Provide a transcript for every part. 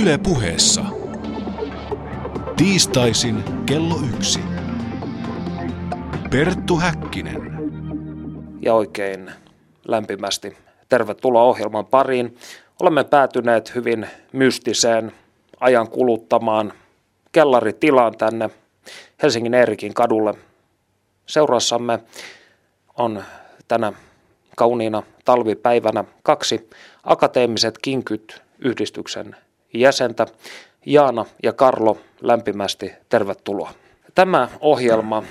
Yle puheessa. Tiistaisin kello yksi. Perttu Häkkinen. Ja oikein lämpimästi tervetuloa ohjelman pariin. Olemme päätyneet hyvin mystiseen ajan kuluttamaan kellaritilaan tänne Helsingin Eerikin kadulle. Seurassamme on tänä kauniina talvipäivänä kaksi akateemiset kinkyt yhdistyksen jäsentä. Jaana ja Karlo, lämpimästi tervetuloa. Tämä ohjelma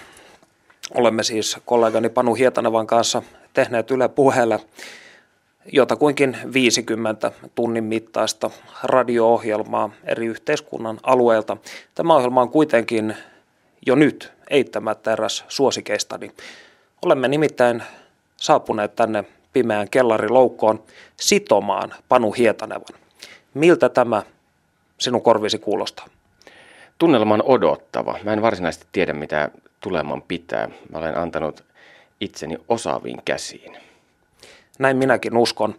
olemme siis kollegani Panu Hietanevan kanssa tehneet Yle puheelle jotakuinkin 50 tunnin mittaista radio-ohjelmaa eri yhteiskunnan alueilta. Tämä ohjelma on kuitenkin jo nyt eittämättä eräs suosikeistani. Olemme nimittäin saapuneet tänne pimeään kellariloukkoon sitomaan Panu Hietanevan. Miltä tämä sinun korvisi kuulostaa? Tunnelma on odottava. Mä en varsinaisesti tiedä, mitä tuleman pitää. Mä olen antanut itseni osaaviin käsiin. Näin minäkin uskon.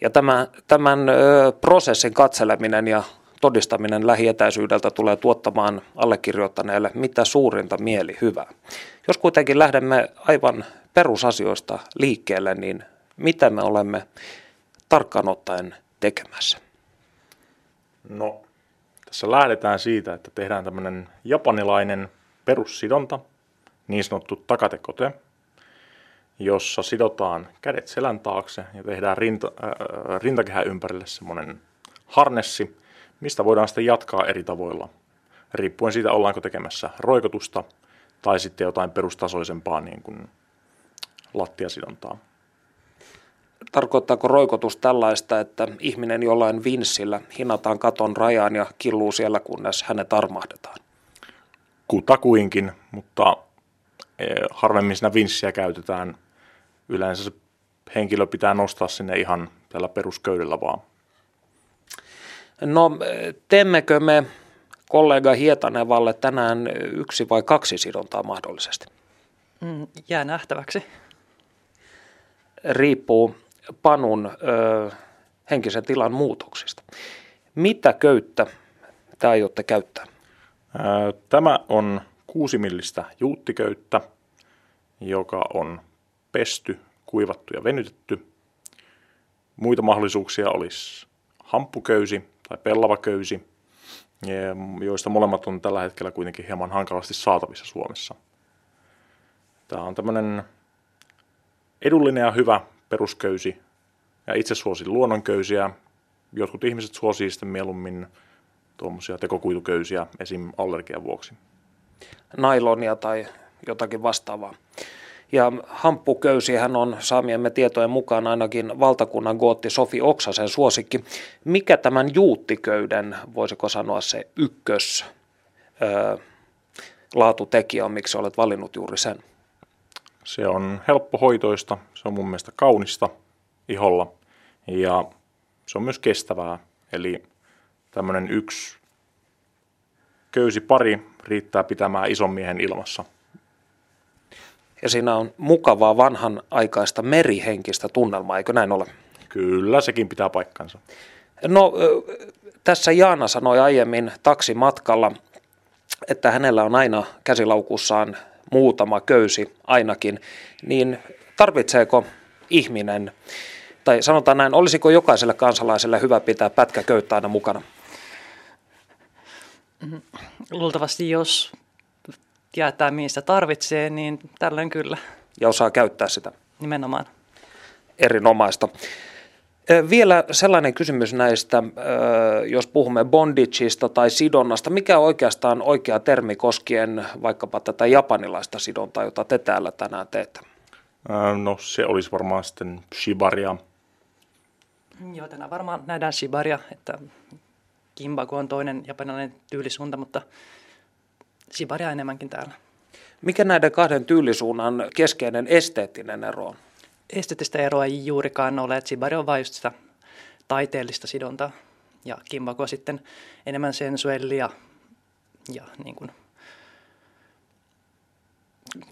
Ja tämä, tämän ö, prosessin katseleminen ja todistaminen lähietäisyydeltä tulee tuottamaan allekirjoittaneelle mitä suurinta mieli hyvää. Jos kuitenkin lähdemme aivan perusasioista liikkeelle, niin mitä me olemme tarkkaan ottaen tekemässä? No, tässä lähdetään siitä, että tehdään tämmöinen japanilainen perussidonta, niin sanottu takatekote, jossa sidotaan kädet selän taakse ja tehdään rinta, äh, rintakehän ympärille semmoinen harnessi, mistä voidaan sitten jatkaa eri tavoilla, riippuen siitä ollaanko tekemässä roikotusta tai sitten jotain perustasoisempaa niin kuin lattiasidontaa. Tarkoittaako roikotus tällaista, että ihminen jollain vinssillä hinataan katon rajaan ja killuu siellä, kunnes hänet armahdetaan? Kutakuinkin, mutta e, harvemmin siinä vinssiä käytetään. Yleensä se henkilö pitää nostaa sinne ihan tällä perusköydellä vaan. No, teemmekö me kollega Hietanevalle tänään yksi vai kaksi sidontaa mahdollisesti? Mm, jää nähtäväksi. Riippuu Panun ö, henkisen tilan muutoksista. Mitä köyttä te aiotte käyttää? Tämä on kuusimillistä juuttiköyttä, joka on pesty, kuivattu ja venytetty. Muita mahdollisuuksia olisi hamppuköysi tai pellavaköysi, joista molemmat on tällä hetkellä kuitenkin hieman hankalasti saatavissa Suomessa. Tämä on tämmöinen edullinen ja hyvä perusköysi ja itse suosin luonnonköysiä. Jotkut ihmiset suosii sitten mieluummin tuommoisia tekokuituköysiä esim. allergian vuoksi. Nailonia tai jotakin vastaavaa. Ja hamppuköysihän on saamiemme tietojen mukaan ainakin valtakunnan gootti Sofi Oksasen suosikki. Mikä tämän juuttiköyden, voisiko sanoa se ykkös öö, laatutekijä on, miksi olet valinnut juuri sen? Se on helppohoitoista, se on mun mielestä kaunista iholla ja se on myös kestävää. Eli tämmöinen yksi köysi pari riittää pitämään ison miehen ilmassa. Ja siinä on mukavaa vanhan aikaista merihenkistä tunnelmaa, eikö näin ole? Kyllä, sekin pitää paikkansa. No, tässä Jaana sanoi aiemmin taksimatkalla, että hänellä on aina käsilaukussaan muutama köysi ainakin, niin tarvitseeko ihminen, tai sanotaan näin, olisiko jokaiselle kansalaiselle hyvä pitää pätkä köyttä aina mukana? Luultavasti jos tietää, mihin sitä tarvitsee, niin tällöin kyllä. Ja osaa käyttää sitä. Nimenomaan. Erinomaista. Vielä sellainen kysymys näistä, jos puhumme bondageista tai sidonnasta. Mikä on oikeastaan oikea termi koskien vaikkapa tätä japanilaista sidontaa, jota te täällä tänään teette? No se olisi varmaan sitten shibaria. Joo, tänään varmaan nähdään shibaria, että kimbaku on toinen japanilainen tyylisuunta, mutta shibaria enemmänkin täällä. Mikä näiden kahden tyylisuunnan keskeinen esteettinen ero on? Esteettistä eroa ei juurikaan ole, että shibari on vain just sitä taiteellista sidontaa ja kimbaku on sitten enemmän sensuellia ja niin kuin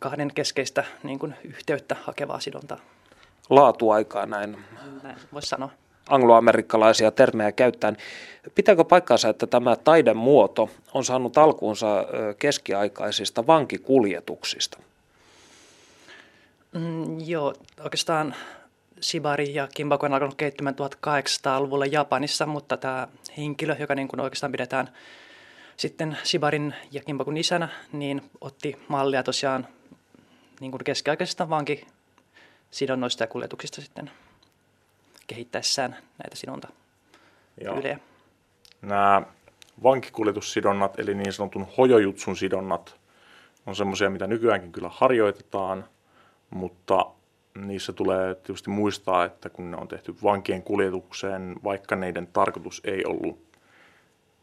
kahden keskeistä niin kuin yhteyttä hakevaa sidontaa. Laatuaikaa näin. Näin voisi sanoa. angloamerikkalaisia termejä käyttäen. Pitääkö paikkaansa, että tämä taidemuoto on saanut alkuunsa keskiaikaisista vankikuljetuksista? Mm, joo, oikeastaan Shibari ja Kimbako on alkanut kehittymään 1800-luvulla Japanissa, mutta tämä henkilö, joka niin kuin oikeastaan pidetään sitten Shibarin ja Kimbakun isänä, niin otti mallia tosiaan niin kuin keskiaikaisista vankisidonnoista ja kuljetuksista sitten kehittäessään näitä sidonta ylejä. Nämä vankikuljetussidonnat, eli niin sanotun hojojutsun sidonnat, on semmoisia, mitä nykyäänkin kyllä harjoitetaan, mutta niissä tulee tietysti muistaa, että kun ne on tehty vankien kuljetukseen, vaikka niiden tarkoitus ei ollut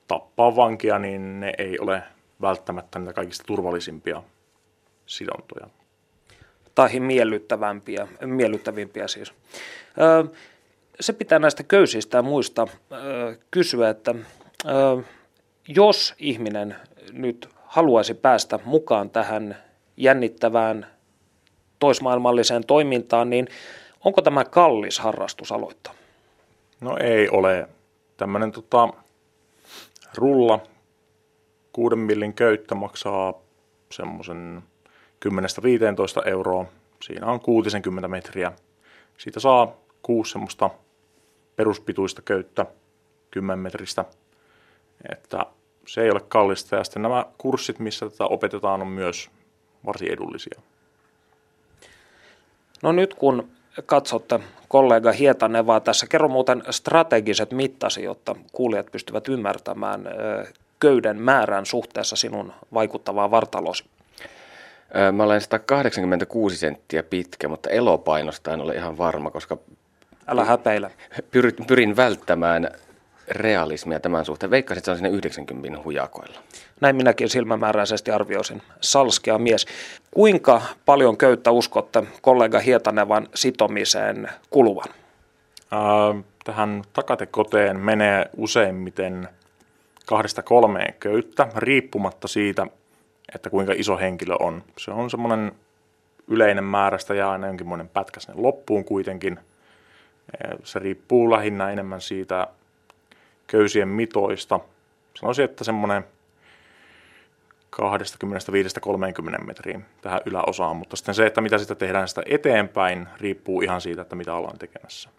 tappaa vankia, niin ne ei ole välttämättä niitä kaikista turvallisimpia sidontoja. Tai miellyttävämpiä, miellyttävimpiä siis. se pitää näistä köysistä muista kysyä, että jos ihminen nyt haluaisi päästä mukaan tähän jännittävään toismaailmalliseen toimintaan, niin onko tämä kallis harrastus aloittaa? No ei ole. Tämmöinen tota, rulla, kuuden millin köyttä maksaa semmoisen 10-15 euroa. Siinä on 60 metriä. Siitä saa kuusi semmoista peruspituista köyttä 10 metristä. Että se ei ole kallista. Ja sitten nämä kurssit, missä tätä opetetaan, on myös varsin edullisia. No nyt kun katsotte kollega Hietanevaa tässä, kerro muuten strategiset mittasi, jotta kuulijat pystyvät ymmärtämään köyden määrän suhteessa sinun vaikuttavaan vartalosi. Mä olen 186 senttiä pitkä, mutta elopainosta en ole ihan varma, koska... Älä häpeile. Pyrin välttämään realismia tämän suhteen. Veikkaisin, että se on sinne 90 hujakoilla. Näin minäkin silmämääräisesti arvioisin. Salskea mies. Kuinka paljon köyttä uskotte kollega Hietanevan sitomiseen kuluvan? Äh, tähän takatekoteen menee useimmiten kahdesta kolmeen köyttä, riippumatta siitä, että kuinka iso henkilö on. Se on semmoinen yleinen määrästä ja aina jonkinmoinen pätkä sinne loppuun kuitenkin. Se riippuu lähinnä enemmän siitä köysien mitoista. Sanoisin, että semmoinen 25-30 metriin tähän yläosaan, mutta sitten se, että mitä sitä tehdään sitä eteenpäin, riippuu ihan siitä, että mitä ollaan tekemässä.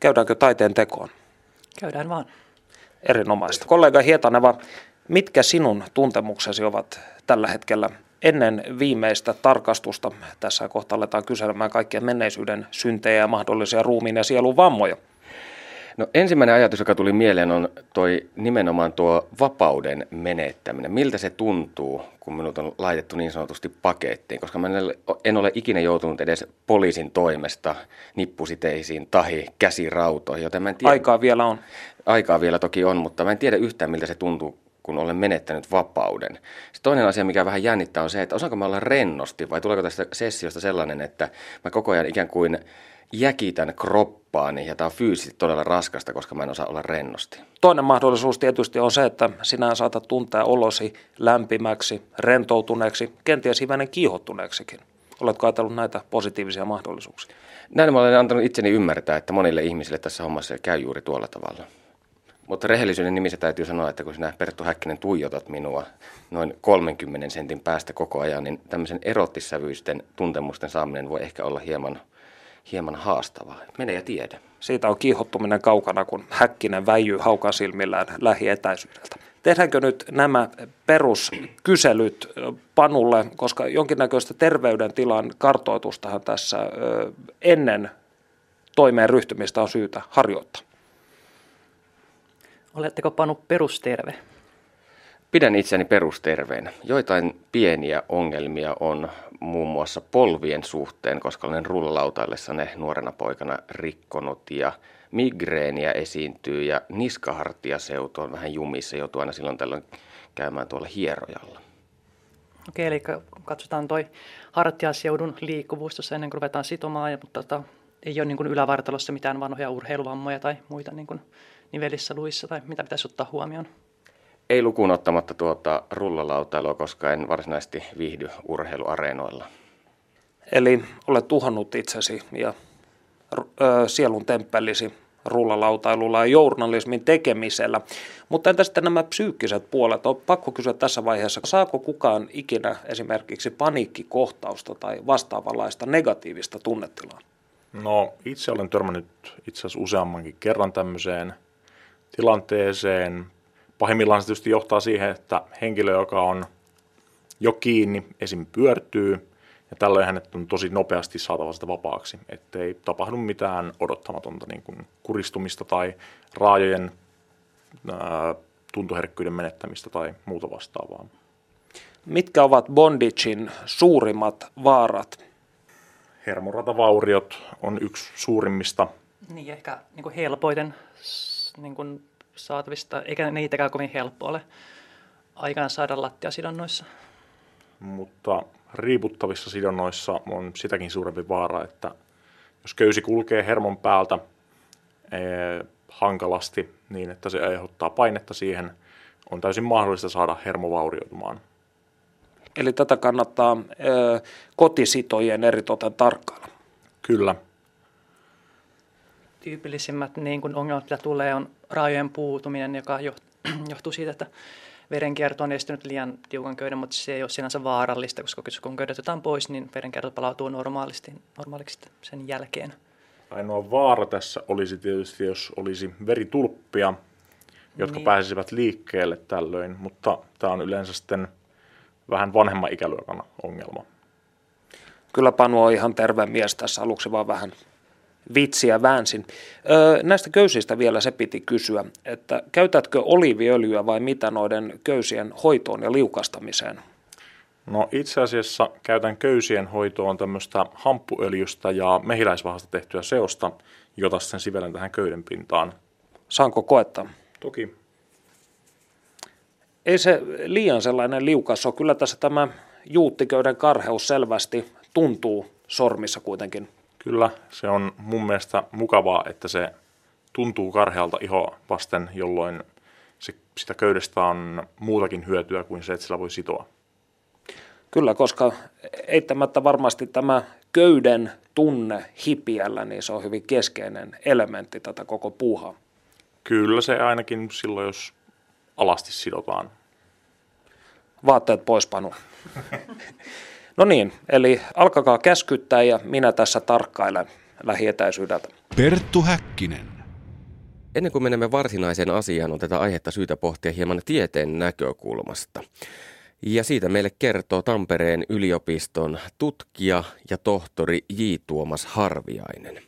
Käydäänkö taiteen tekoon? Käydään vaan. Erinomaista. Kollega Hietaneva, mitkä sinun tuntemuksesi ovat tällä hetkellä ennen viimeistä tarkastusta? Tässä kohta aletaan kyselemään kaikkien menneisyyden syntejä ja mahdollisia ruumiin ja sielun vammoja. No ensimmäinen ajatus, joka tuli mieleen, on toi nimenomaan tuo vapauden menettäminen. Miltä se tuntuu, kun minut on laitettu niin sanotusti pakettiin, koska mä en ole ikinä joutunut edes poliisin toimesta nippusiteisiin tai käsirautoihin, joten mä en tiedä. Aikaa vielä on. Aikaa vielä toki on, mutta mä en tiedä yhtään, miltä se tuntuu, kun olen menettänyt vapauden. Sitten toinen asia, mikä vähän jännittää, on se, että osaanko mä olla rennosti vai tuleeko tästä sessiosta sellainen, että mä koko ajan ikään kuin jäkitän kroppaani ja tämä on fyysisesti todella raskasta, koska mä en osaa olla rennosti. Toinen mahdollisuus tietysti on se, että sinä saatat tuntea olosi lämpimäksi, rentoutuneeksi, kenties hivenen kiihottuneeksikin. Oletko ajatellut näitä positiivisia mahdollisuuksia? Näin mä olen antanut itseni ymmärtää, että monille ihmisille tässä hommassa käy juuri tuolla tavalla. Mutta rehellisyyden nimissä täytyy sanoa, että kun sinä Perttu Häkkinen tuijotat minua noin 30 sentin päästä koko ajan, niin tämmöisen erottissävyisten tuntemusten saaminen voi ehkä olla hieman hieman haastavaa. Mene ja tiedä. Siitä on kiihottuminen kaukana, kun häkkinen väijyy haukan silmillään lähietäisyydeltä. Tehdäänkö nyt nämä peruskyselyt Panulle, koska jonkinnäköistä terveydentilan kartoitustahan tässä ennen toimeen ryhtymistä on syytä harjoittaa. Oletteko Panu perusterve? Pidän itseni perusterveenä. Joitain pieniä ongelmia on muun muassa polvien suhteen, koska olen rullalautaillessa ne nuorena poikana rikkonut ja migreeniä esiintyy ja niskahartiaseutu on vähän jumissa, joutuu aina silloin tällöin käymään tuolla hierojalla. Okei, eli katsotaan toi hartiaseudun liikkuvuus tuossa ennen kuin ruvetaan sitomaan, mutta tota, ei ole niin kuin ylävartalossa mitään vanhoja urheiluvammoja tai muita niin kuin nivelissä luissa tai mitä pitäisi ottaa huomioon. Ei lukuun ottamatta tuota rullalautailua, koska en varsinaisesti viihdy urheiluareenoilla. Eli olet tuhannut itsesi ja sielun temppelisi rullalautailulla ja journalismin tekemisellä. Mutta entä sitten nämä psyykkiset puolet? On pakko kysyä tässä vaiheessa, saako kukaan ikinä esimerkiksi paniikkikohtausta tai vastaavanlaista negatiivista tunnetilaa? No itse olen törmännyt itse asiassa useammankin kerran tämmöiseen tilanteeseen. Pahimmillaan se tietysti johtaa siihen, että henkilö, joka on jo kiinni, esim. pyörtyy, ja tällöin hänet on tosi nopeasti saatava sitä vapaaksi, ettei tapahdu mitään odottamatonta niin kuin kuristumista tai raajojen ää, tuntoherkkyyden menettämistä tai muuta vastaavaa. Mitkä ovat bondagein suurimmat vaarat? Hermoratavauriot on yksi suurimmista. Niin, ehkä niin kuin helpoiten niin kuin saatavista, eikä niitäkään kovin helppo ole aikaan saada lattiasidonnoissa. Mutta riiputtavissa sidonnoissa on sitäkin suurempi vaara, että jos köysi kulkee hermon päältä ee, hankalasti niin, että se aiheuttaa painetta siihen, on täysin mahdollista saada hermo vaurioitumaan. Eli tätä kannattaa ö, kotisitojen eritoten tarkkailla. Kyllä. Tyypillisimmät niin kun ongelmat, mitä tulee, on raajojen puutuminen, joka johtuu siitä, että verenkierto on estynyt liian tiukan köyden, mutta se ei ole sinänsä vaarallista, koska kun köydet otetaan pois, niin verenkierto palautuu normaalisti, normaaliksi sen jälkeen. Ainoa vaara tässä olisi tietysti, jos olisi veritulppia, jotka niin. pääsisivät liikkeelle tällöin, mutta tämä on yleensä sitten vähän vanhemman ikäluokan ongelma. Kyllä Panu on ihan terve mies tässä aluksi, vaan vähän vitsiä väänsin. Öö, näistä köysistä vielä se piti kysyä, että käytätkö oliiviöljyä vai mitä noiden köysien hoitoon ja liukastamiseen? No itse asiassa käytän köysien hoitoon tämmöistä hamppuöljystä ja mehiläisvahasta tehtyä seosta, jota sen sivelen tähän köyden pintaan. Saanko koettaa? Toki. Ei se liian sellainen liukas ole. Kyllä tässä tämä juuttiköyden karheus selvästi tuntuu sormissa kuitenkin. Kyllä, se on mun mielestä mukavaa, että se tuntuu karhealta ihoa vasten, jolloin se, sitä köydestä on muutakin hyötyä kuin se, että sillä voi sitoa. Kyllä, koska eittämättä varmasti tämä köyden tunne hipiällä, niin se on hyvin keskeinen elementti tätä koko puuhaa. Kyllä se ainakin silloin, jos alasti sidotaan. Vaatteet pois, Panu. No niin, eli alkakaa käskyttää ja minä tässä tarkkailen lähietäisyydeltä. Perttu Häkkinen. Ennen kuin menemme varsinaiseen asiaan, on tätä aihetta syytä pohtia hieman tieteen näkökulmasta. Ja siitä meille kertoo Tampereen yliopiston tutkija ja tohtori J. Tuomas Harviainen.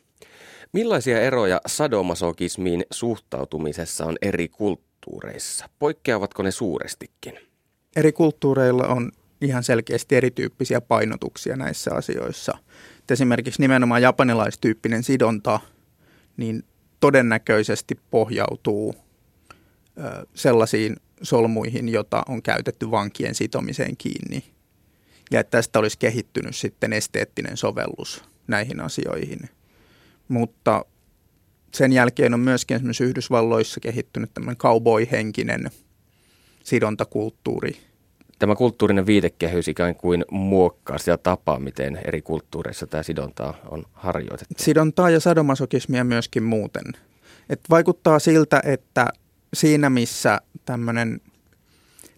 Millaisia eroja sadomasokismiin suhtautumisessa on eri kulttuureissa? Poikkeavatko ne suurestikin? Eri kulttuureilla on ihan selkeästi erityyppisiä painotuksia näissä asioissa. Et esimerkiksi nimenomaan japanilaistyyppinen sidonta, niin todennäköisesti pohjautuu ö, sellaisiin solmuihin, jota on käytetty vankien sitomiseen kiinni. Ja että tästä olisi kehittynyt sitten esteettinen sovellus näihin asioihin. Mutta sen jälkeen on myöskin esimerkiksi Yhdysvalloissa kehittynyt tämmöinen cowboy-henkinen sidontakulttuuri, tämä kulttuurinen viitekehys ikään kuin muokkaa sitä tapaa, miten eri kulttuureissa tämä sidontaa on harjoitettu. Sidontaa ja sadomasokismia myöskin muuten. Et vaikuttaa siltä, että siinä missä tämmöinen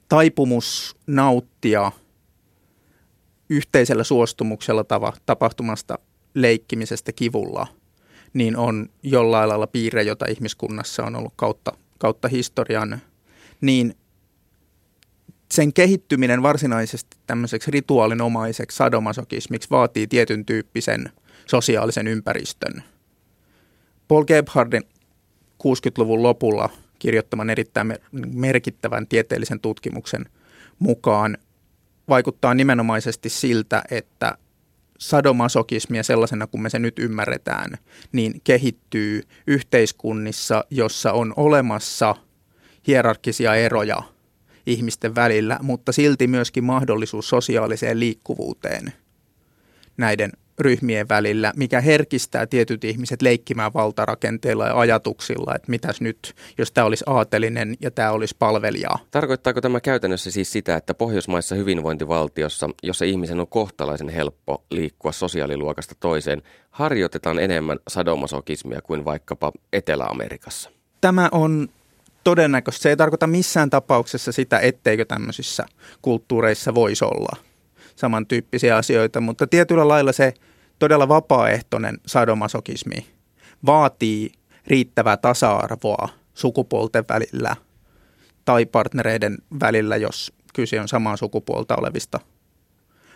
taipumus nauttia yhteisellä suostumuksella tava, tapahtumasta leikkimisestä kivulla, niin on jollain lailla piirre, jota ihmiskunnassa on ollut kautta, kautta historian, niin sen kehittyminen varsinaisesti tämmöiseksi rituaalinomaiseksi sadomasokismiksi vaatii tietyn tyyppisen sosiaalisen ympäristön. Paul Gebhardin 60-luvun lopulla kirjoittaman erittäin merkittävän tieteellisen tutkimuksen mukaan vaikuttaa nimenomaisesti siltä, että sadomasokismia sellaisena kuin me se nyt ymmärretään, niin kehittyy yhteiskunnissa, jossa on olemassa hierarkkisia eroja – ihmisten välillä, mutta silti myöskin mahdollisuus sosiaaliseen liikkuvuuteen näiden ryhmien välillä, mikä herkistää tietyt ihmiset leikkimään valtarakenteilla ja ajatuksilla, että mitäs nyt, jos tämä olisi aatelinen ja tämä olisi palvelijaa. Tarkoittaako tämä käytännössä siis sitä, että Pohjoismaissa hyvinvointivaltiossa, jossa ihmisen on kohtalaisen helppo liikkua sosiaaliluokasta toiseen, harjoitetaan enemmän sadomasokismia kuin vaikkapa Etelä-Amerikassa? Tämä on todennäköisesti, se ei tarkoita missään tapauksessa sitä, etteikö tämmöisissä kulttuureissa voisi olla samantyyppisiä asioita, mutta tietyllä lailla se todella vapaaehtoinen sadomasokismi vaatii riittävää tasa-arvoa sukupuolten välillä tai partnereiden välillä, jos kyse on samaa sukupuolta olevista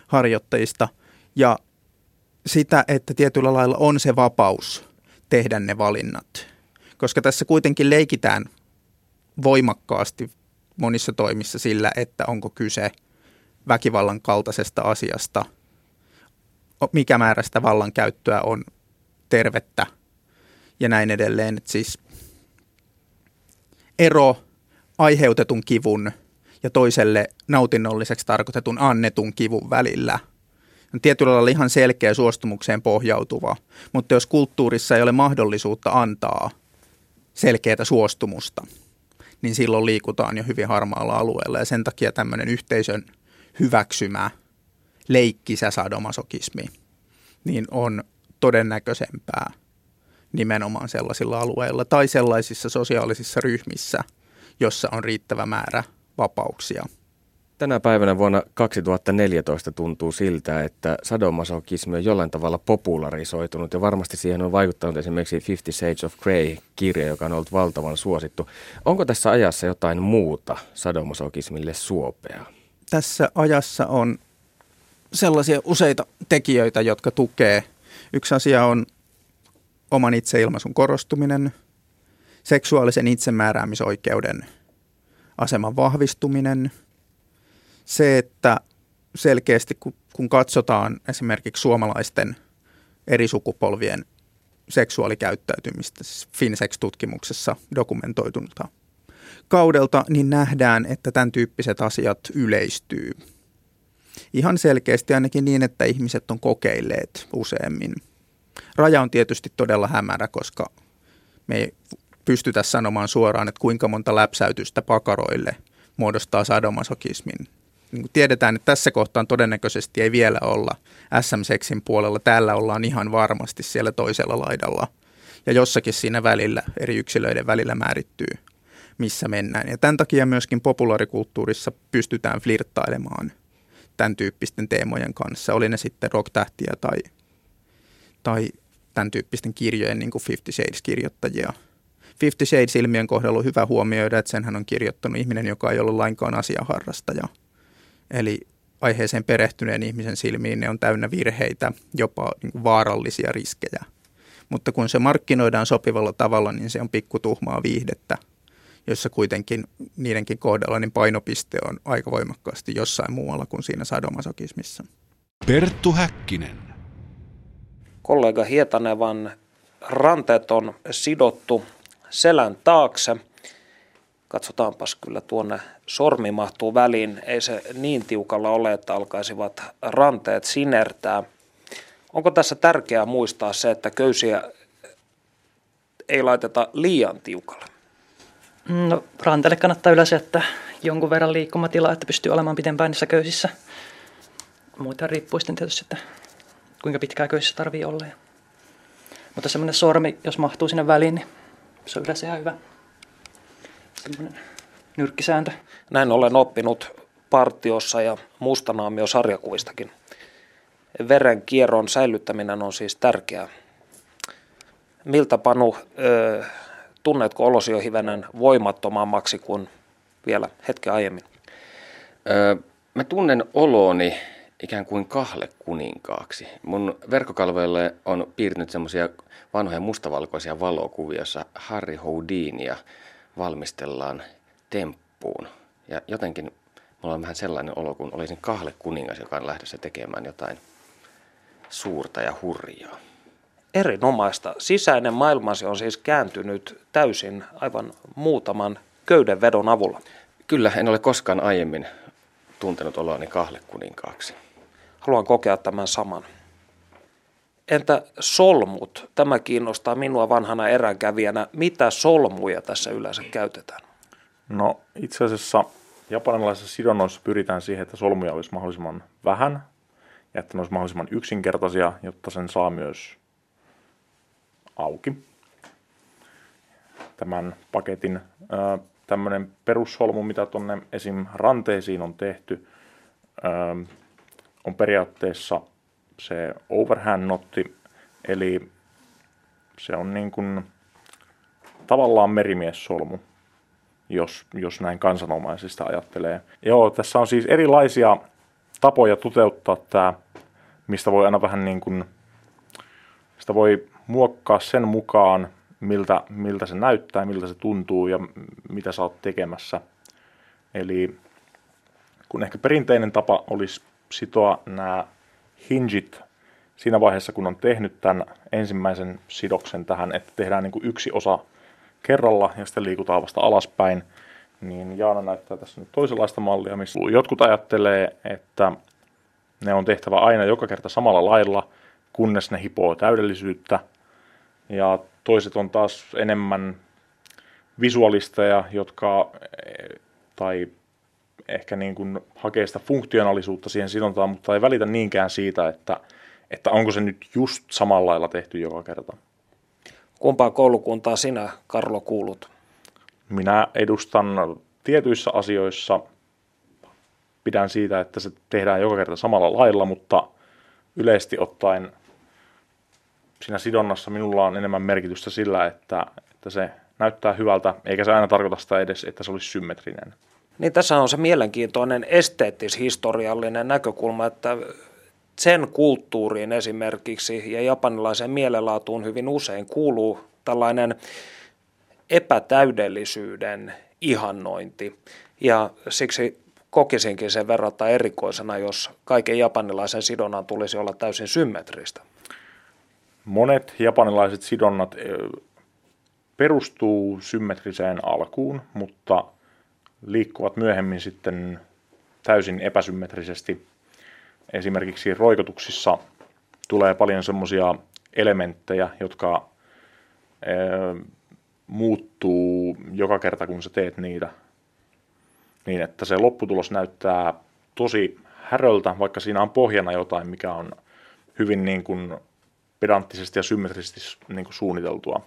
harjoittajista. Ja sitä, että tietyllä lailla on se vapaus tehdä ne valinnat. Koska tässä kuitenkin leikitään voimakkaasti monissa toimissa sillä, että onko kyse väkivallan kaltaisesta asiasta, mikä määrä sitä vallankäyttöä on tervettä ja näin edelleen. Et siis ero aiheutetun kivun ja toiselle nautinnolliseksi tarkoitetun annetun kivun välillä on tietyllä lailla ihan selkeä suostumukseen pohjautuva, mutta jos kulttuurissa ei ole mahdollisuutta antaa selkeää suostumusta – niin silloin liikutaan jo hyvin harmaalla alueella. Ja sen takia tämmöinen yhteisön hyväksymä leikkisä sadomasokismi niin on todennäköisempää nimenomaan sellaisilla alueilla tai sellaisissa sosiaalisissa ryhmissä, jossa on riittävä määrä vapauksia – Tänä päivänä vuonna 2014 tuntuu siltä, että sadomasokismi on jollain tavalla popularisoitunut ja varmasti siihen on vaikuttanut esimerkiksi Fifty Shades of Grey-kirja, joka on ollut valtavan suosittu. Onko tässä ajassa jotain muuta sadomasokismille suopeaa? Tässä ajassa on sellaisia useita tekijöitä, jotka tukee. Yksi asia on oman itseilmaisun korostuminen, seksuaalisen itsemääräämisoikeuden aseman vahvistuminen – se, että selkeästi kun, kun katsotaan esimerkiksi suomalaisten eri sukupolvien seksuaalikäyttäytymistä, siis Finsex-tutkimuksessa dokumentoitunutta kaudelta, niin nähdään, että tämän tyyppiset asiat yleistyy. Ihan selkeästi ainakin niin, että ihmiset on kokeilleet useammin. Raja on tietysti todella hämärä, koska me ei pystytä sanomaan suoraan, että kuinka monta läpsäytystä pakaroille muodostaa sadomasokismin niin kuin tiedetään, että tässä kohtaan todennäköisesti ei vielä olla SM-seksin puolella. Täällä ollaan ihan varmasti siellä toisella laidalla. Ja jossakin siinä välillä, eri yksilöiden välillä määrittyy, missä mennään. Ja tämän takia myöskin populaarikulttuurissa pystytään flirttailemaan tämän tyyppisten teemojen kanssa. Oli ne sitten rock-tähtiä tai, tai tämän tyyppisten kirjojen, niin kuin Fifty Shades-kirjoittajia. Fifty Shades-ilmiön kohdalla on hyvä huomioida, että senhän on kirjoittanut ihminen, joka ei ollut lainkaan asiaharrastaja – Eli aiheeseen perehtyneen ihmisen silmiin ne on täynnä virheitä, jopa niin vaarallisia riskejä. Mutta kun se markkinoidaan sopivalla tavalla, niin se on pikkutuhmaa viihdettä, jossa kuitenkin niidenkin kohdalla niin painopiste on aika voimakkaasti jossain muualla kuin siinä sadomasokismissa. Perttu Häkkinen. Kollega Hietanevan ranteet on sidottu selän taakse – Katsotaanpas kyllä tuonne sormi mahtuu väliin. Ei se niin tiukalla ole, että alkaisivat ranteet sinertää. Onko tässä tärkeää muistaa se, että köysiä ei laiteta liian tiukalle? No, ranteelle kannattaa yleensä jättää jonkun verran liikkumatilaa, että pystyy olemaan pitempään niissä köysissä. Muita riippuu sitten tietysti, että kuinka pitkää köysissä tarvii olla. Mutta semmoinen sormi, jos mahtuu sinne väliin, niin se on yleensä ihan hyvä semmoinen nyrkkisääntö. Näin olen oppinut partiossa ja mustanaamio sarjakuvistakin. Veren kierron säilyttäminen on siis tärkeää. Miltä Panu, ö, tunnetko olosi jo hivenen voimattomammaksi kuin vielä hetken aiemmin? Öö, mä tunnen oloni ikään kuin kahle kuninkaaksi. Mun verkkokalvoille on piirtynyt semmoisia vanhoja mustavalkoisia valokuvia, jossa Harry Houdinia valmistellaan temppuun. Ja jotenkin mulla on vähän sellainen olo, kun olisin kahle kuningas, joka on lähdössä tekemään jotain suurta ja hurjaa. Erinomaista. Sisäinen maailmasi on siis kääntynyt täysin aivan muutaman köydenvedon avulla. Kyllä, en ole koskaan aiemmin tuntenut oloani kahle kuninkaaksi. Haluan kokea tämän saman. Entä solmut? Tämä kiinnostaa minua vanhana eränkävijänä. Mitä solmuja tässä yleensä käytetään? No itse asiassa japanilaisissa sidonnoissa pyritään siihen, että solmuja olisi mahdollisimman vähän ja että ne olisi mahdollisimman yksinkertaisia, jotta sen saa myös auki. Tämän paketin tämmöinen perussolmu, mitä tuonne esim. ranteisiin on tehty, on periaatteessa se overhand notti, eli se on niin kuin tavallaan merimiessolmu, jos, jos näin kansanomaisista ajattelee. Joo, tässä on siis erilaisia tapoja toteuttaa tämä, mistä voi aina vähän niin kuin, sitä voi muokkaa sen mukaan, miltä, miltä se näyttää, miltä se tuntuu ja mitä sä oot tekemässä. Eli kun ehkä perinteinen tapa olisi sitoa nämä hingit siinä vaiheessa, kun on tehnyt tämän ensimmäisen sidoksen tähän, että tehdään niin kuin yksi osa kerralla ja sitten liikutaan vasta alaspäin, niin Jaana näyttää tässä nyt toisenlaista mallia, missä jotkut ajattelee, että ne on tehtävä aina joka kerta samalla lailla, kunnes ne hipoo täydellisyyttä. Ja toiset on taas enemmän visualisteja, jotka tai ehkä niin kuin hakee sitä funktionaalisuutta siihen sidontaan, mutta ei välitä niinkään siitä, että, että onko se nyt just samalla lailla tehty joka kerta. Kumpaa koulukuntaa sinä, Karlo, kuulut? Minä edustan tietyissä asioissa, pidän siitä, että se tehdään joka kerta samalla lailla, mutta yleisesti ottaen siinä sidonnassa minulla on enemmän merkitystä sillä, että, että se näyttää hyvältä, eikä se aina tarkoita sitä edes, että se olisi symmetrinen. Niin tässä on se mielenkiintoinen esteettis-historiallinen näkökulma, että sen kulttuuriin esimerkiksi ja japanilaiseen mielenlaatuun hyvin usein kuuluu tällainen epätäydellisyyden ihannointi. Ja siksi kokisinkin sen verrata erikoisena, jos kaiken japanilaisen sidonnan tulisi olla täysin symmetristä. Monet japanilaiset sidonnat perustuu symmetriseen alkuun, mutta liikkuvat myöhemmin sitten täysin epäsymmetrisesti. Esimerkiksi roikotuksissa tulee paljon semmoisia elementtejä, jotka muuttuu joka kerta, kun sä teet niitä. Niin, että se lopputulos näyttää tosi häröltä, vaikka siinä on pohjana jotain, mikä on hyvin niin kuin pedanttisesti ja symmetrisesti niin kuin suunniteltua.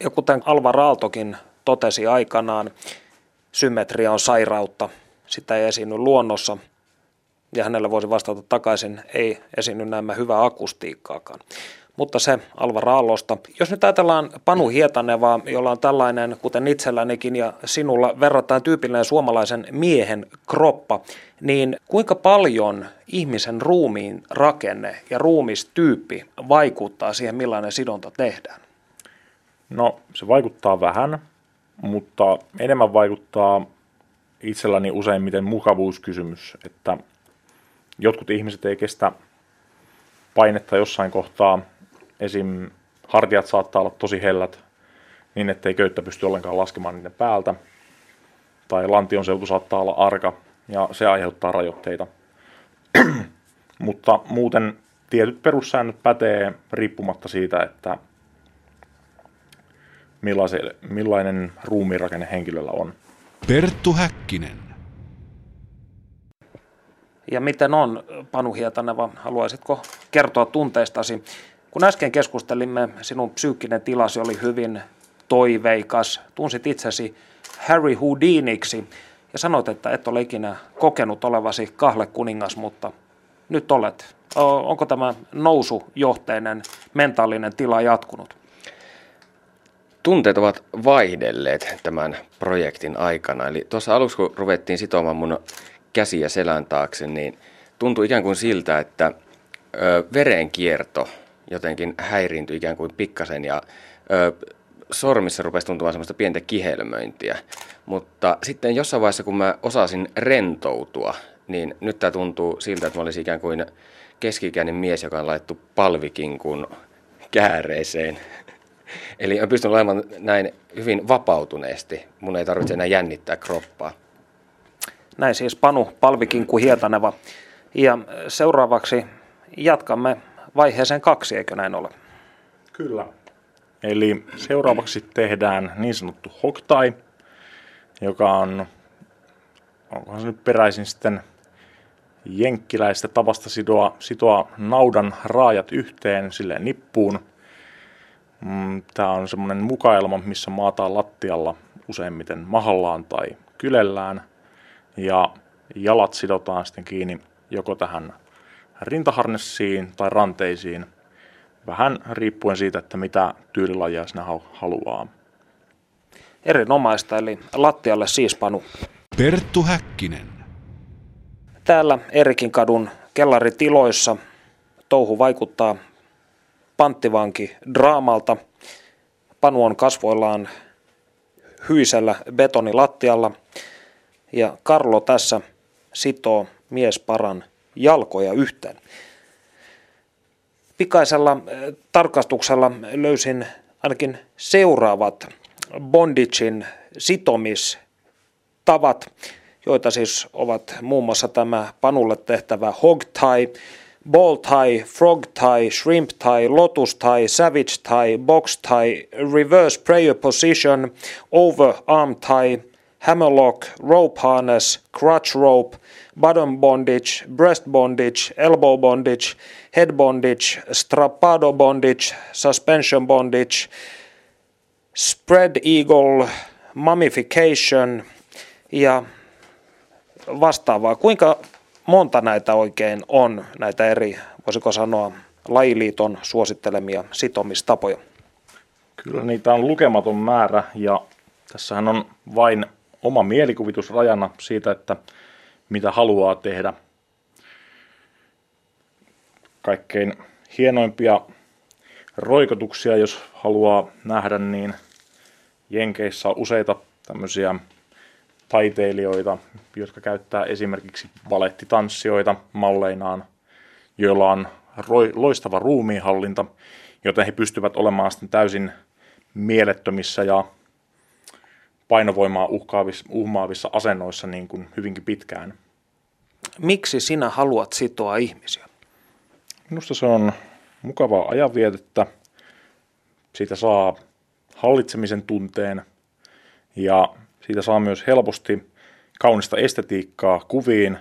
Ja kuten Alva Raaltokin totesi aikanaan, symmetria on sairautta. Sitä ei esiinny luonnossa. Ja hänelle voisi vastata takaisin, ei esiinny näemmä hyvää akustiikkaakaan. Mutta se Alvar Aallosta. Jos nyt ajatellaan Panu Hietanevaa, jolla on tällainen, kuten itsellänikin ja sinulla verrattain tyypillinen suomalaisen miehen kroppa, niin kuinka paljon ihmisen ruumiin rakenne ja ruumistyyppi vaikuttaa siihen, millainen sidonta tehdään? No, se vaikuttaa vähän, mutta enemmän vaikuttaa itselläni useimmiten mukavuuskysymys, että jotkut ihmiset ei kestä painetta jossain kohtaa, esim. hartiat saattaa olla tosi hellät, niin ettei köyttä pysty ollenkaan laskemaan niiden päältä, tai lantion seutu saattaa olla arka, ja se aiheuttaa rajoitteita. Mutta muuten tietyt perussäännöt pätee riippumatta siitä, että millainen ruumiinrakenne henkilöllä on. Perttu Häkkinen. Ja miten on, Panu Hietaneva, haluaisitko kertoa tunteistasi? Kun äsken keskustelimme, sinun psyykkinen tilasi oli hyvin toiveikas. Tunsit itsesi Harry Houdiniksi ja sanoit, että et ole ikinä kokenut olevasi kahle kuningas, mutta nyt olet. Onko tämä nousujohteinen mentaalinen tila jatkunut? Tunteet ovat vaihdelleet tämän projektin aikana. Eli tuossa aluksi, kun ruvettiin sitomaan mun käsiä selän taakse, niin tuntui ikään kuin siltä, että ö, verenkierto jotenkin häiriintyi ikään kuin pikkasen ja ö, sormissa rupesi tuntumaan semmoista pientä kihelmöintiä. Mutta sitten jossain vaiheessa, kun mä osasin rentoutua, niin nyt tämä tuntuu siltä, että mä olisin ikään kuin keski mies, joka on laittu palvikinkun kääreeseen. Eli mä pystyn olemaan näin hyvin vapautuneesti. Mun ei tarvitse enää jännittää kroppaa. Näin siis Panu Palvikinku Hietaneva. Ja seuraavaksi jatkamme vaiheeseen kaksi, eikö näin ole? Kyllä. Eli seuraavaksi tehdään niin sanottu hoktai, joka on, onkohan se nyt peräisin sitten jenkkiläistä tavasta sitoa, sitoa naudan raajat yhteen sille nippuun. Mm, Tämä on semmoinen mukaelma, missä maataan lattialla useimmiten mahallaan tai kylellään. Ja jalat sidotaan sitten kiinni joko tähän rintaharnessiin tai ranteisiin, vähän riippuen siitä, että mitä tyylilajia sinä haluaa. Erinomaista, eli lattialle siis panu. Perttu Häkkinen. Täällä Erikin kadun kellaritiloissa touhu vaikuttaa panttivanki draamalta. Panu on kasvoillaan hyisellä betonilattialla ja Karlo tässä sitoo miesparan jalkoja yhteen. Pikaisella eh, tarkastuksella löysin ainakin seuraavat bondicin sitomistavat, joita siis ovat muun muassa tämä panulle tehtävä hog tie, ball tie, frog tie, shrimp tie, lotus tie, savage tie, box tie, reverse prayer position, over arm tie, hammerlock, rope harness, crutch rope, bottom bondage, breast bondage, elbow bondage, head bondage, strappado bondage, suspension bondage, spread eagle, mummification ja vastaavaa. Kuinka monta näitä oikein on, näitä eri, voisiko sanoa, lajiliiton suosittelemia sitomistapoja? Kyllä niitä on lukematon määrä ja tässähän on vain oma mielikuvitus rajana siitä, että mitä haluaa tehdä. Kaikkein hienoimpia roikotuksia, jos haluaa nähdä, niin Jenkeissä on useita tämmöisiä taiteilijoita, jotka käyttää esimerkiksi balettitanssijoita malleinaan, joilla on loistava ruumiinhallinta, joten he pystyvät olemaan sitten täysin mielettömissä ja painovoimaa uhkaavissa, uhmaavissa asennoissa niin kuin hyvinkin pitkään. Miksi sinä haluat sitoa ihmisiä? Minusta se on mukavaa ajanvietettä. Siitä saa hallitsemisen tunteen ja siitä saa myös helposti kaunista estetiikkaa kuviin.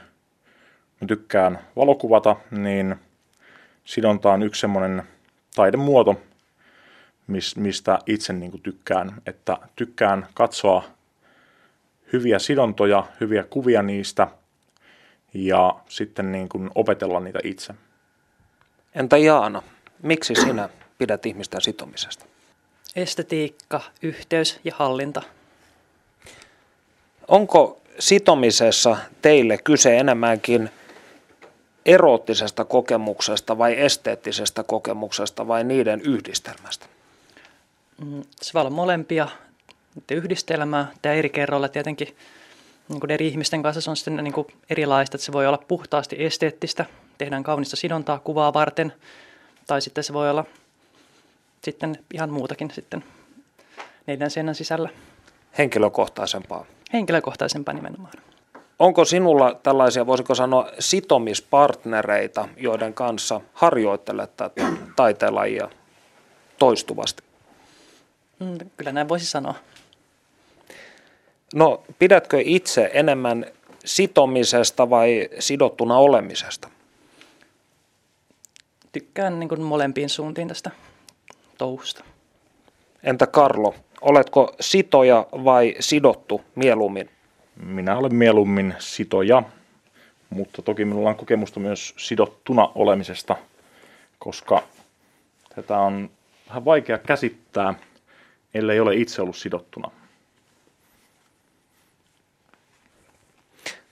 Mä tykkään valokuvata, niin sidonta on yksi semmoinen taidemuoto, mistä itse niin kuin tykkään. Että tykkään katsoa hyviä sidontoja, hyviä kuvia niistä ja sitten niin kuin opetella niitä itse. Entä Jaana, miksi sinä pidät ihmisten sitomisesta? Estetiikka, yhteys ja hallinta. Onko sitomisessa teille kyse enemmänkin eroottisesta kokemuksesta vai esteettisestä kokemuksesta vai niiden yhdistelmästä? Mm, se voi olla molempia yhdistelmää. Tämä eri kerroilla tietenkin niin kuin eri ihmisten kanssa se on sitten niin kuin erilaista, että se voi olla puhtaasti esteettistä, tehdään kaunista sidontaa kuvaa varten, tai sitten se voi olla sitten ihan muutakin sitten neljän seinän sisällä. Henkilökohtaisempaa. Henkilökohtaisempaa nimenomaan. Onko sinulla tällaisia, voisiko sanoa, sitomispartnereita, joiden kanssa harjoittelet tätä taiteenlajia toistuvasti? Mm, kyllä näin voisi sanoa. No, pidätkö itse enemmän sitomisesta vai sidottuna olemisesta? Tykkään niin kuin molempiin suuntiin tästä touhusta. Entä Karlo, oletko sitoja vai sidottu mieluummin? Minä olen mieluummin sitoja, mutta toki minulla on kokemusta myös sidottuna olemisesta, koska tätä on vähän vaikea käsittää, ellei ole itse ollut sidottuna.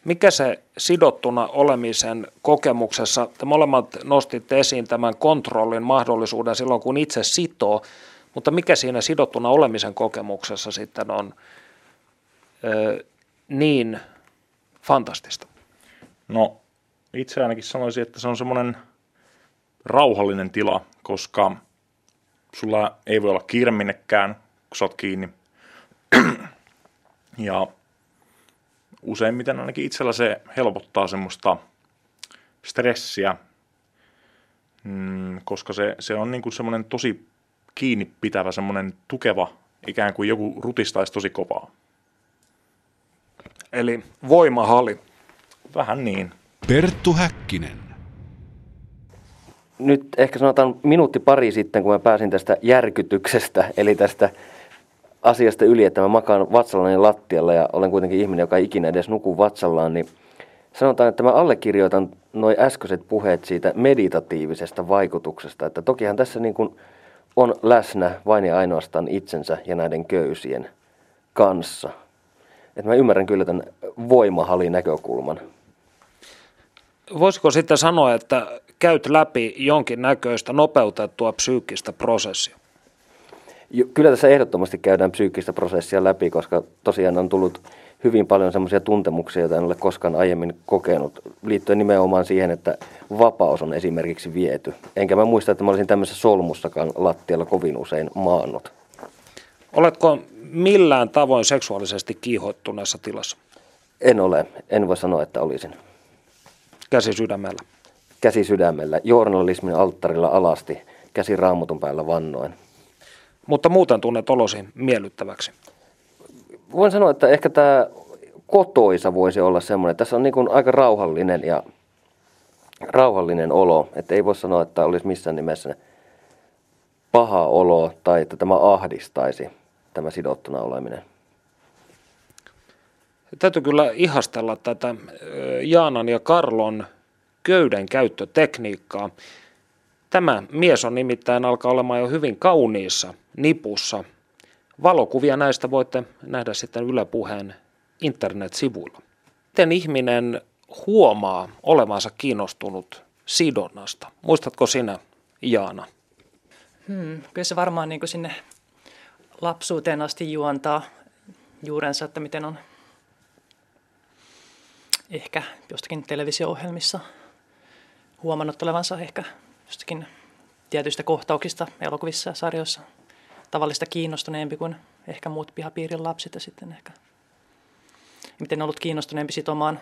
Mikä se sidottuna olemisen kokemuksessa, te molemmat nostitte esiin tämän kontrollin mahdollisuuden silloin, kun itse sitoo, mutta mikä siinä sidottuna olemisen kokemuksessa sitten on ö, niin fantastista? No itse ainakin sanoisin, että se on semmoinen rauhallinen tila, koska sulla ei voi olla kiire minnekään, kun sä oot kiinni. ja useimmiten ainakin itsellä se helpottaa semmoista stressiä, mm, koska se, se on niin kuin semmoinen tosi kiinni pitävä, semmoinen tukeva, ikään kuin joku rutistaisi tosi kovaa. Eli voimahali. Vähän niin. Perttu Häkkinen. Nyt ehkä sanotaan minuutti pari sitten, kun mä pääsin tästä järkytyksestä, eli tästä asiasta yli, että mä makaan vatsallani lattialla ja olen kuitenkin ihminen, joka ei ikinä edes nuku vatsallaan, niin sanotaan, että mä allekirjoitan noin äskeiset puheet siitä meditatiivisesta vaikutuksesta, että tokihan tässä niin kuin on läsnä vain ja ainoastaan itsensä ja näiden köysien kanssa. Että mä ymmärrän kyllä tämän voimahalin näkökulman. Voisiko sitten sanoa, että käyt läpi jonkin näköistä nopeutettua psyykkistä prosessia? Kyllä tässä ehdottomasti käydään psyykkistä prosessia läpi, koska tosiaan on tullut hyvin paljon semmoisia tuntemuksia, joita en ole koskaan aiemmin kokenut, liittyen nimenomaan siihen, että vapaus on esimerkiksi viety. Enkä mä muista, että mä olisin tämmöisessä solmussakaan lattialla kovin usein maannut. Oletko millään tavoin seksuaalisesti kiihottuneessa tilassa? En ole. En voi sanoa, että olisin. Käsi sydämellä? Käsi sydämellä. Journalismin alttarilla alasti. Käsi raamutun päällä vannoen. Mutta muuten tunnet olosi miellyttäväksi? Voin sanoa, että ehkä tämä kotoisa voisi olla semmoinen. Tässä on niin kuin aika rauhallinen ja rauhallinen olo. Että ei voi sanoa, että olisi missään nimessä paha olo tai että tämä ahdistaisi tämä sidottuna oleminen. Täytyy kyllä ihastella tätä Jaanan ja Karlon köyden käyttötekniikkaa. Tämä mies on nimittäin alkaa olemaan jo hyvin kauniissa nipussa. Valokuvia näistä voitte nähdä sitten Yle Puheen internet-sivuilla. Miten ihminen huomaa olevansa kiinnostunut sidonnasta? Muistatko sinä, Jaana? Hmm, kyllä se varmaan niin kuin sinne lapsuuteen asti juontaa juurensa, että miten on ehkä jostakin televisio-ohjelmissa huomannut olevansa ehkä jostakin tietyistä kohtauksista elokuvissa ja sarjoissa tavallista kiinnostuneempi kuin ehkä muut pihapiirin lapset ja sitten ehkä miten ollut kiinnostuneempi sitomaan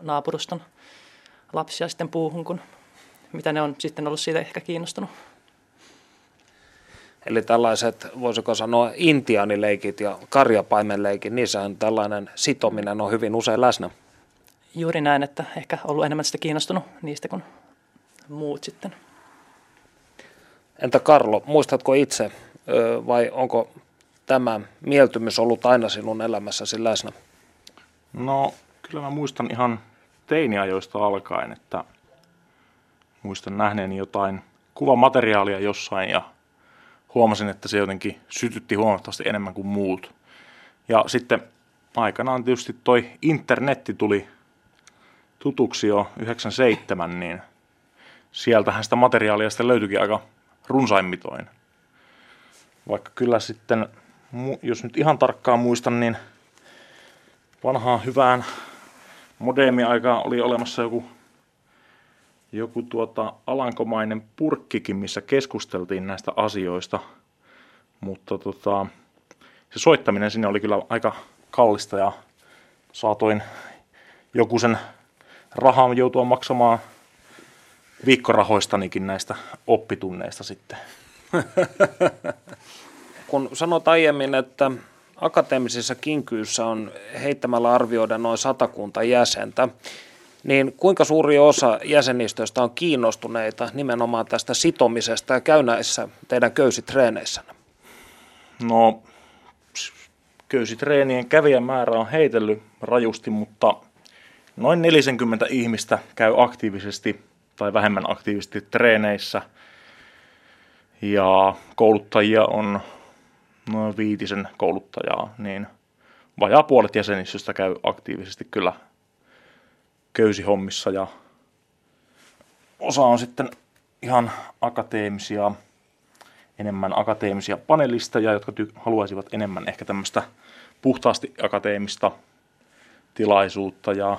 naapuruston lapsia sitten puuhun, kun mitä ne on sitten ollut siitä ehkä kiinnostunut. Eli tällaiset, voisiko sanoa, intiaanileikit ja karjapaimenleikit, niissähän tällainen sitominen on hyvin usein läsnä. Juuri näin, että ehkä ollut enemmän sitä kiinnostunut niistä kuin muut sitten. Entä Karlo, muistatko itse vai onko tämä mieltymys ollut aina sinun elämässäsi läsnä? No kyllä mä muistan ihan teiniajoista alkaen, että muistan nähneeni jotain kuvamateriaalia jossain ja huomasin, että se jotenkin sytytti huomattavasti enemmän kuin muut. Ja sitten aikanaan tietysti toi internetti tuli tutuksi jo 97, niin sieltähän sitä materiaalia sitten löytyikin aika runsaimmitoin. Vaikka kyllä sitten, jos nyt ihan tarkkaan muistan, niin vanhaan hyvään modeemi-aikaan oli olemassa joku, joku tuota alankomainen purkkikin, missä keskusteltiin näistä asioista. Mutta tota, se soittaminen sinne oli kyllä aika kallista ja saatoin joku sen rahaa joutua maksamaan viikkorahoistanikin näistä oppitunneista sitten. Kun sanot aiemmin, että akateemisissa kinkyissä on heittämällä arvioida noin satakunta jäsentä, niin kuinka suuri osa jäsenistöistä on kiinnostuneita nimenomaan tästä sitomisesta ja käy näissä teidän köysitreeneissä? No, köysitreenien kävijämäärä on heitellyt rajusti, mutta noin 40 ihmistä käy aktiivisesti tai vähemmän aktiivisesti treeneissä. Ja kouluttajia on noin viitisen kouluttajaa, niin vajaa puolet jäsenistöstä käy aktiivisesti kyllä köysihommissa ja osa on sitten ihan akateemisia, enemmän akateemisia panelisteja, jotka ty- haluaisivat enemmän ehkä tämmöistä puhtaasti akateemista tilaisuutta ja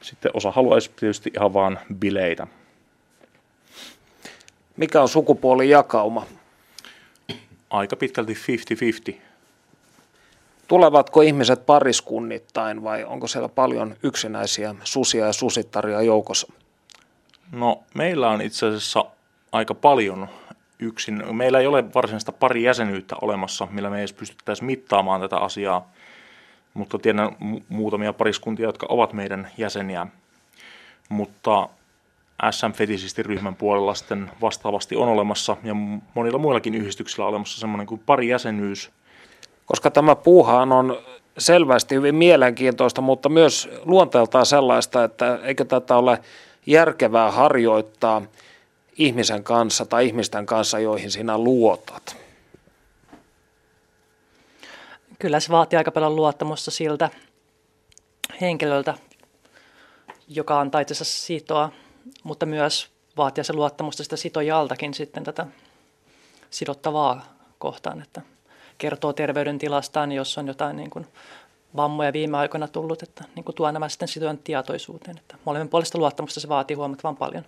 sitten osa haluaisi tietysti ihan vaan bileitä. Mikä on sukupuolijakauma? Aika pitkälti 50-50. Tulevatko ihmiset pariskunnittain vai onko siellä paljon yksinäisiä susia ja susittaria joukossa? No meillä on itse asiassa aika paljon yksin. Meillä ei ole varsinaista pari jäsenyyttä olemassa, millä me ei edes pystyttäisiin mittaamaan tätä asiaa, mutta tiedän mu- muutamia pariskuntia, jotka ovat meidän jäseniä. Mutta SM-fetisistin puolella sitten vastaavasti on olemassa ja monilla muillakin yhdistyksillä olemassa semmoinen kuin pari jäsenyys. Koska tämä puuhaan on selvästi hyvin mielenkiintoista, mutta myös luonteeltaan sellaista, että eikö tätä ole järkevää harjoittaa ihmisen kanssa tai ihmisten kanssa, joihin sinä luotat? Kyllä se vaatii aika paljon luottamusta siltä henkilöltä, joka antaa itsensä sitoa, mutta myös vaatii se luottamusta sitä sitojaltakin sitten tätä sidottavaa kohtaan, että kertoo terveydentilastaan, jos on jotain niin kuin vammoja viime aikoina tullut, että niin kuin tuo nämä sitten sitojan tietoisuuteen. Että molemmin puolesta luottamusta se vaatii huomattavan paljon.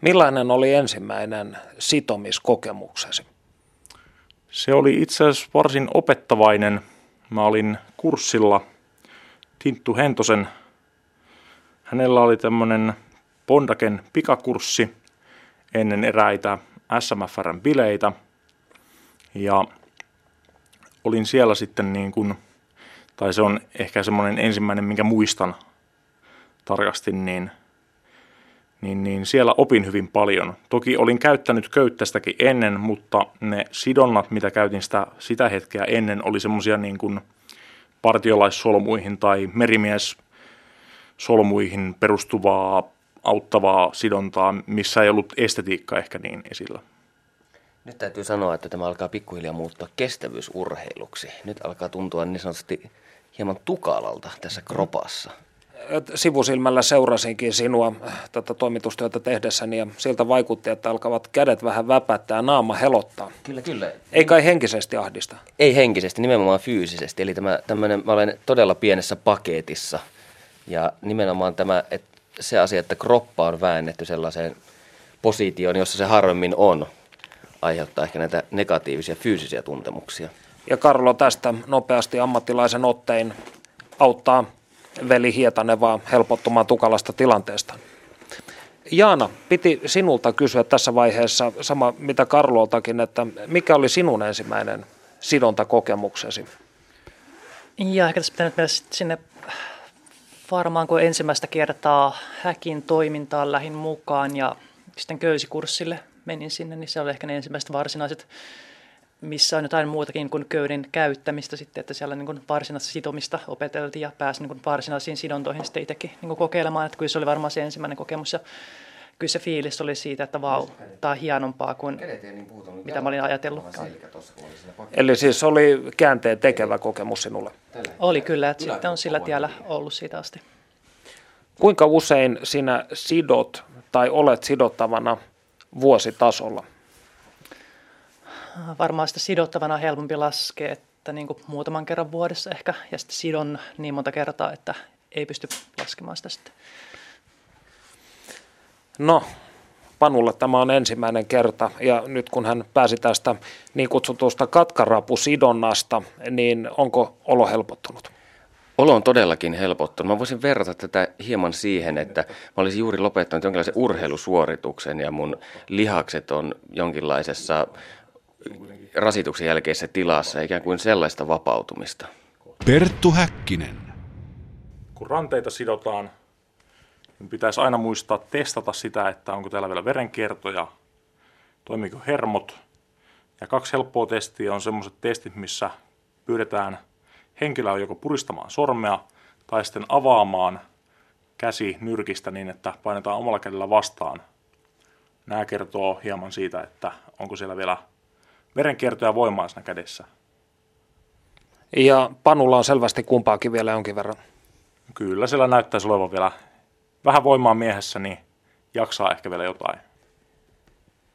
Millainen oli ensimmäinen sitomiskokemuksesi? Se oli itse asiassa varsin opettavainen. Mä olin kurssilla Tinttu Hentosen. Hänellä oli tämmöinen Bondaken pikakurssi ennen eräitä SMFRn bileitä. Ja olin siellä sitten niin kuin, tai se on ehkä semmoinen ensimmäinen, minkä muistan tarkasti, niin, niin, niin siellä opin hyvin paljon. Toki olin käyttänyt köyttästäkin ennen, mutta ne sidonnat, mitä käytin sitä, sitä hetkeä ennen, oli semmoisia niin kuin partiolaissolmuihin tai merimies solmuihin perustuvaa auttavaa sidontaa, missä ei ollut estetiikka ehkä niin esillä. Nyt täytyy sanoa, että tämä alkaa pikkuhiljaa muuttua kestävyysurheiluksi. Nyt alkaa tuntua niin sanotusti hieman tukalalta tässä kropassa. Sivusilmällä seurasinkin sinua tätä toimitustyötä tehdessäni ja siltä vaikutti, että alkavat kädet vähän väpättää ja naama helottaa. Kyllä, kyllä. Ei kai henkisesti ahdista? Ei henkisesti, nimenomaan fyysisesti. Eli tämä, tämmönen, mä olen todella pienessä paketissa ja nimenomaan tämä, että se asia, että kroppa on väännetty sellaiseen positioon, jossa se harvemmin on, aiheuttaa ehkä näitä negatiivisia fyysisiä tuntemuksia. Ja Karlo tästä nopeasti ammattilaisen ottein auttaa veli Hietanevaa helpottumaan tukalasta tilanteesta. Jaana, piti sinulta kysyä tässä vaiheessa sama mitä Karloltakin, että mikä oli sinun ensimmäinen sidontakokemuksesi? Ja ehkä tässä pitää nyt mennä sinne varmaan kun ensimmäistä kertaa häkin toimintaan lähin mukaan ja sitten köysikurssille menin sinne, niin se oli ehkä ne ensimmäiset varsinaiset, missä on jotain muutakin kuin köyden käyttämistä sitten, että siellä niin varsinaista sitomista opeteltiin ja pääsin niin varsinaisiin sidontoihin sitten itsekin niin kokeilemaan, että kyllä se oli varmaan se ensimmäinen kokemus ja kyllä se fiilis oli siitä, että vau, tämä on hienompaa kuin niin mitä mä olin ajatellutkaan. Eli siis oli käänteen tekevä kokemus sinulle? Oli kyllä, että sitten on sillä tiellä ollut siitä asti. Kuinka usein sinä sidot tai olet sidottavana vuositasolla? Varmaan sitä sidottavana on helpompi laskea, että niin kuin muutaman kerran vuodessa ehkä, ja sitten sidon niin monta kertaa, että ei pysty laskemaan sitä sitten. No, Panulla tämä on ensimmäinen kerta ja nyt kun hän pääsi tästä niin kutsutusta katkarapusidonnasta, niin onko olo helpottunut? Olo on todellakin helpottunut. Mä voisin verrata tätä hieman siihen, että mä olisin juuri lopettanut jonkinlaisen urheilusuorituksen ja mun lihakset on jonkinlaisessa rasituksen jälkeisessä tilassa, ikään kuin sellaista vapautumista. Perttu Häkkinen. Kun ranteita sidotaan, niin pitäisi aina muistaa testata sitä, että onko täällä vielä verenkiertoja, toimiiko hermot. Ja kaksi helppoa testiä on semmoiset testit, missä pyydetään henkilöä joko puristamaan sormea tai sitten avaamaan käsi nyrkistä niin, että painetaan omalla kädellä vastaan. Nämä kertoo hieman siitä, että onko siellä vielä verenkiertoja voimaa siinä kädessä. Ja Panulla on selvästi kumpaakin vielä jonkin verran. Kyllä, siellä näyttäisi olevan vielä vähän voimaa miehessä, niin jaksaa ehkä vielä jotain.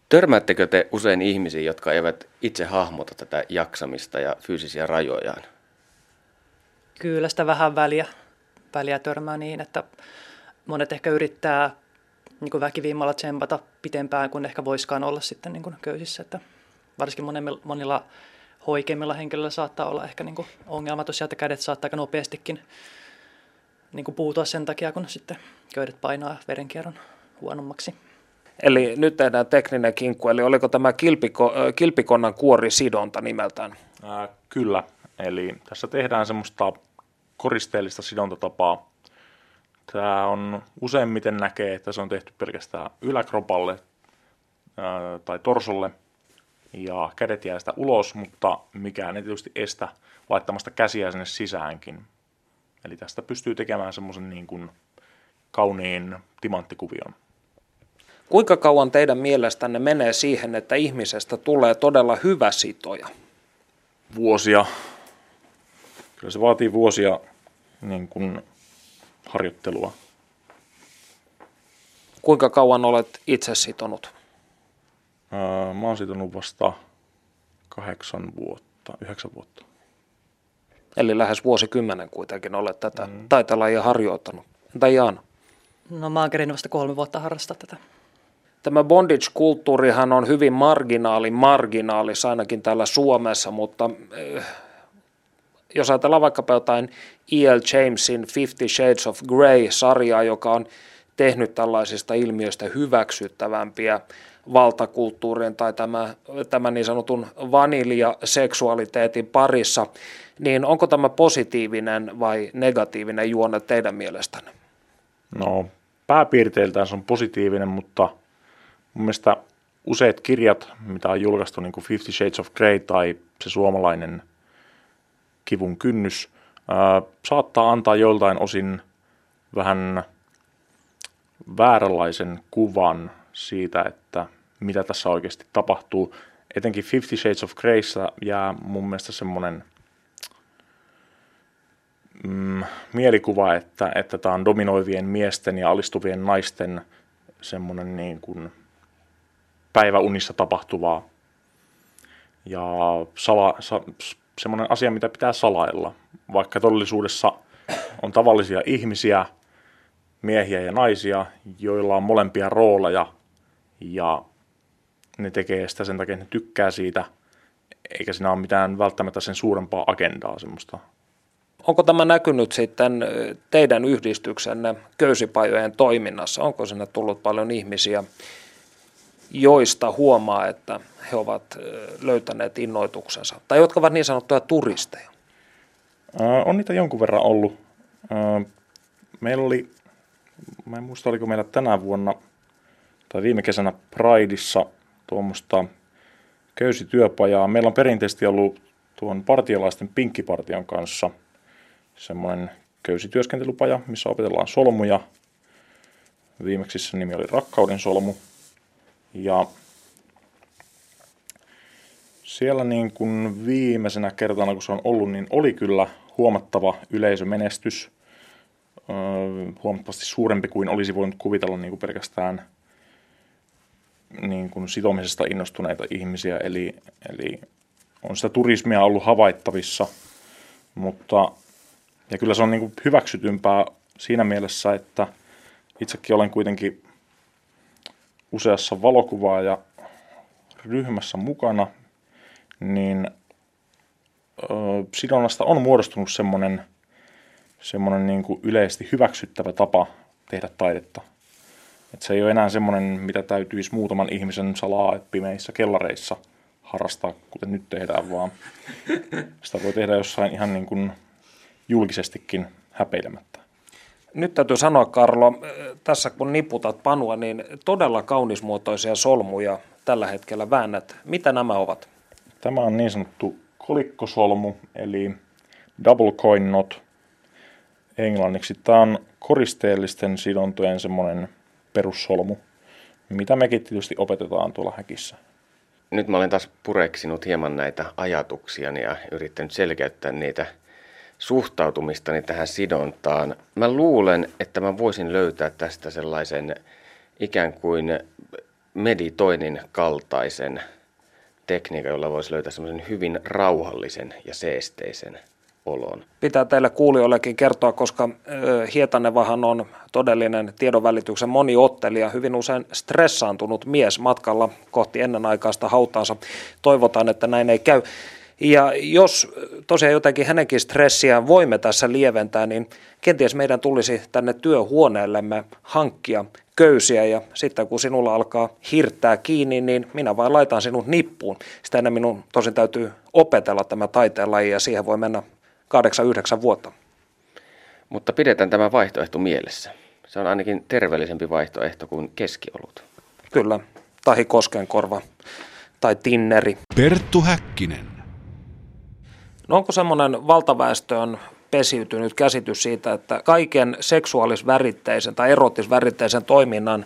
Törmäättekö te usein ihmisiä, jotka eivät itse hahmota tätä jaksamista ja fyysisiä rajojaan? Kyllä sitä vähän väliä, väliä törmää niin, että monet ehkä yrittää niin kuin väkivimmalla tsempata pitempään kuin ehkä voiskaan olla sitten niin kuin köysissä. Että varsinkin monilla, monilla hoikeimmilla henkilöillä saattaa olla ehkä niin kuin ongelma tosiaan, että kädet saattaa aika nopeastikin niin kuin puutua sen takia, kun sitten köydet painaa verenkierron huonommaksi. Eli nyt tehdään tekninen kinkku, eli oliko tämä kilpiko, kilpikonnan kuorisidonta nimeltään? Ää, kyllä, eli tässä tehdään semmoista koristeellista sidontatapaa. Tämä on useimmiten näkee, että se on tehty pelkästään yläkropalle ää, tai torsolle ja kädet jää sitä ulos, mutta mikään ei tietysti estä laittamasta käsiä sinne sisäänkin. Eli tästä pystyy tekemään semmoisen niin kuin kauniin timanttikuvion. Kuinka kauan teidän mielestänne menee siihen, että ihmisestä tulee todella hyvä sitoja? Vuosia. Kyllä se vaatii vuosia niin kuin harjoittelua. Kuinka kauan olet itse sitonut? Öö, mä oon sitonut vasta kahdeksan vuotta, yhdeksän vuotta. Eli lähes vuosikymmenen kuitenkin olet tätä mm. taitelajia harjoittanut. Entä Jaana? No mä oon vasta kolme vuotta harrastaa tätä. Tämä bondage-kulttuurihan on hyvin marginaali, marginaalis ainakin täällä Suomessa, mutta äh, jos ajatellaan vaikkapa jotain E.L. Jamesin Fifty Shades of Grey-sarjaa, joka on tehnyt tällaisista ilmiöistä hyväksyttävämpiä valtakulttuurien tai tämä, tämä niin sanotun vaniljaseksualiteetin parissa, niin onko tämä positiivinen vai negatiivinen juone teidän mielestänne? No, pääpiirteiltään se on positiivinen, mutta mun mielestä useat kirjat, mitä on julkaistu, niin kuin Fifty Shades of Grey tai se suomalainen kivun kynnys, ää, saattaa antaa joltain osin vähän vääränlaisen kuvan siitä, että mitä tässä oikeasti tapahtuu. Etenkin Fifty Shades of Greyssä jää mun mielestä semmoinen mm, mielikuva, että, että on dominoivien miesten ja alistuvien naisten semmoinen niin kuin päiväunissa tapahtuvaa ja sala, sa, semmoinen asia, mitä pitää salailla, vaikka todellisuudessa on tavallisia ihmisiä, miehiä ja naisia, joilla on molempia rooleja ja ne tekee sitä sen takia, että ne tykkää siitä, eikä siinä ole mitään välttämättä sen suurempaa agendaa semmoista. Onko tämä näkynyt sitten teidän yhdistyksenne köysipajojen toiminnassa? Onko sinne tullut paljon ihmisiä, joista huomaa, että he ovat löytäneet innoituksensa, tai jotka ovat niin sanottuja turisteja? on niitä jonkun verran ollut. meillä oli, mä en muista oliko meillä tänä vuonna tai viime kesänä Prideissa tuommoista köysityöpajaa. Meillä on perinteisesti ollut tuon partialaisten pinkkipartion kanssa semmoinen köysityöskentelypaja, missä opetellaan solmuja. Viimeksi se nimi oli Rakkauden solmu. Ja siellä niin kuin viimeisenä kertana, kun se on ollut, niin oli kyllä huomattava yleisömenestys. Öö, huomattavasti suurempi kuin olisi voinut kuvitella niin kuin pelkästään niin kuin sitomisesta innostuneita ihmisiä. Eli, eli on sitä turismia ollut havaittavissa, mutta ja kyllä se on niin kuin hyväksytympää siinä mielessä, että itsekin olen kuitenkin useassa valokuvaa ja ryhmässä mukana, niin sidonnasta on muodostunut semmoinen, semmoinen niin kuin yleisesti hyväksyttävä tapa tehdä taidetta. Et se ei ole enää semmoinen, mitä täytyisi muutaman ihmisen salaa pimeissä kellareissa harrastaa, kuten nyt tehdään, vaan sitä voi tehdä jossain ihan niin kuin julkisestikin häpeilemättä. Nyt täytyy sanoa, Karlo, tässä kun niputat panua, niin todella kaunismuotoisia solmuja tällä hetkellä väännät. Mitä nämä ovat? Tämä on niin sanottu kolikkosolmu, eli double coin knot englanniksi. Tämä on koristeellisten sidontojen semmoinen perussolmu, mitä mekin tietysti opetetaan tuolla häkissä. Nyt mä olen taas pureksinut hieman näitä ajatuksia ja yrittänyt selkeyttää niitä – suhtautumistani tähän sidontaan. Mä luulen, että mä voisin löytää tästä sellaisen ikään kuin meditoinnin kaltaisen tekniikan, jolla voisi löytää semmoisen hyvin rauhallisen ja seesteisen olon. Pitää teille kuulijoillekin kertoa, koska Hietanevahan on todellinen tiedonvälityksen moniottelija, hyvin usein stressaantunut mies matkalla kohti ennenaikaista hautaansa. Toivotaan, että näin ei käy. Ja jos tosiaan jotenkin hänenkin stressiään voimme tässä lieventää, niin kenties meidän tulisi tänne työhuoneellemme hankkia köysiä ja sitten kun sinulla alkaa hirttää kiinni, niin minä vain laitan sinut nippuun. Sitä ennen minun tosin täytyy opetella tämä taiteenlaji ja siihen voi mennä 8-9 vuotta. Mutta pidetään tämä vaihtoehto mielessä. Se on ainakin terveellisempi vaihtoehto kuin keskiolut. Kyllä, tahi koskenkorva tai tinneri. Perttu Häkkinen. No onko semmoinen valtaväestöön pesiytynyt käsitys siitä, että kaiken seksuaalisväritteisen tai erotisväritteisen toiminnan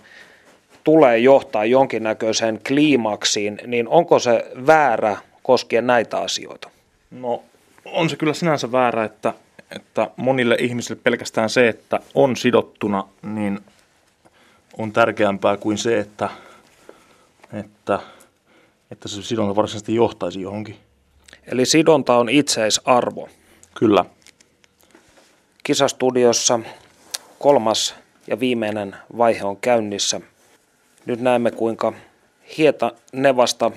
tulee johtaa jonkinnäköiseen kliimaksiin, niin onko se väärä koskien näitä asioita? No on se kyllä sinänsä väärä, että, että monille ihmisille pelkästään se, että on sidottuna, niin on tärkeämpää kuin se, että, että, että se sidonta varsinaisesti johtaisi johonkin. Eli sidonta on itseisarvo. Kyllä. Kisastudiossa kolmas ja viimeinen vaihe on käynnissä. Nyt näemme, kuinka hieta nevasta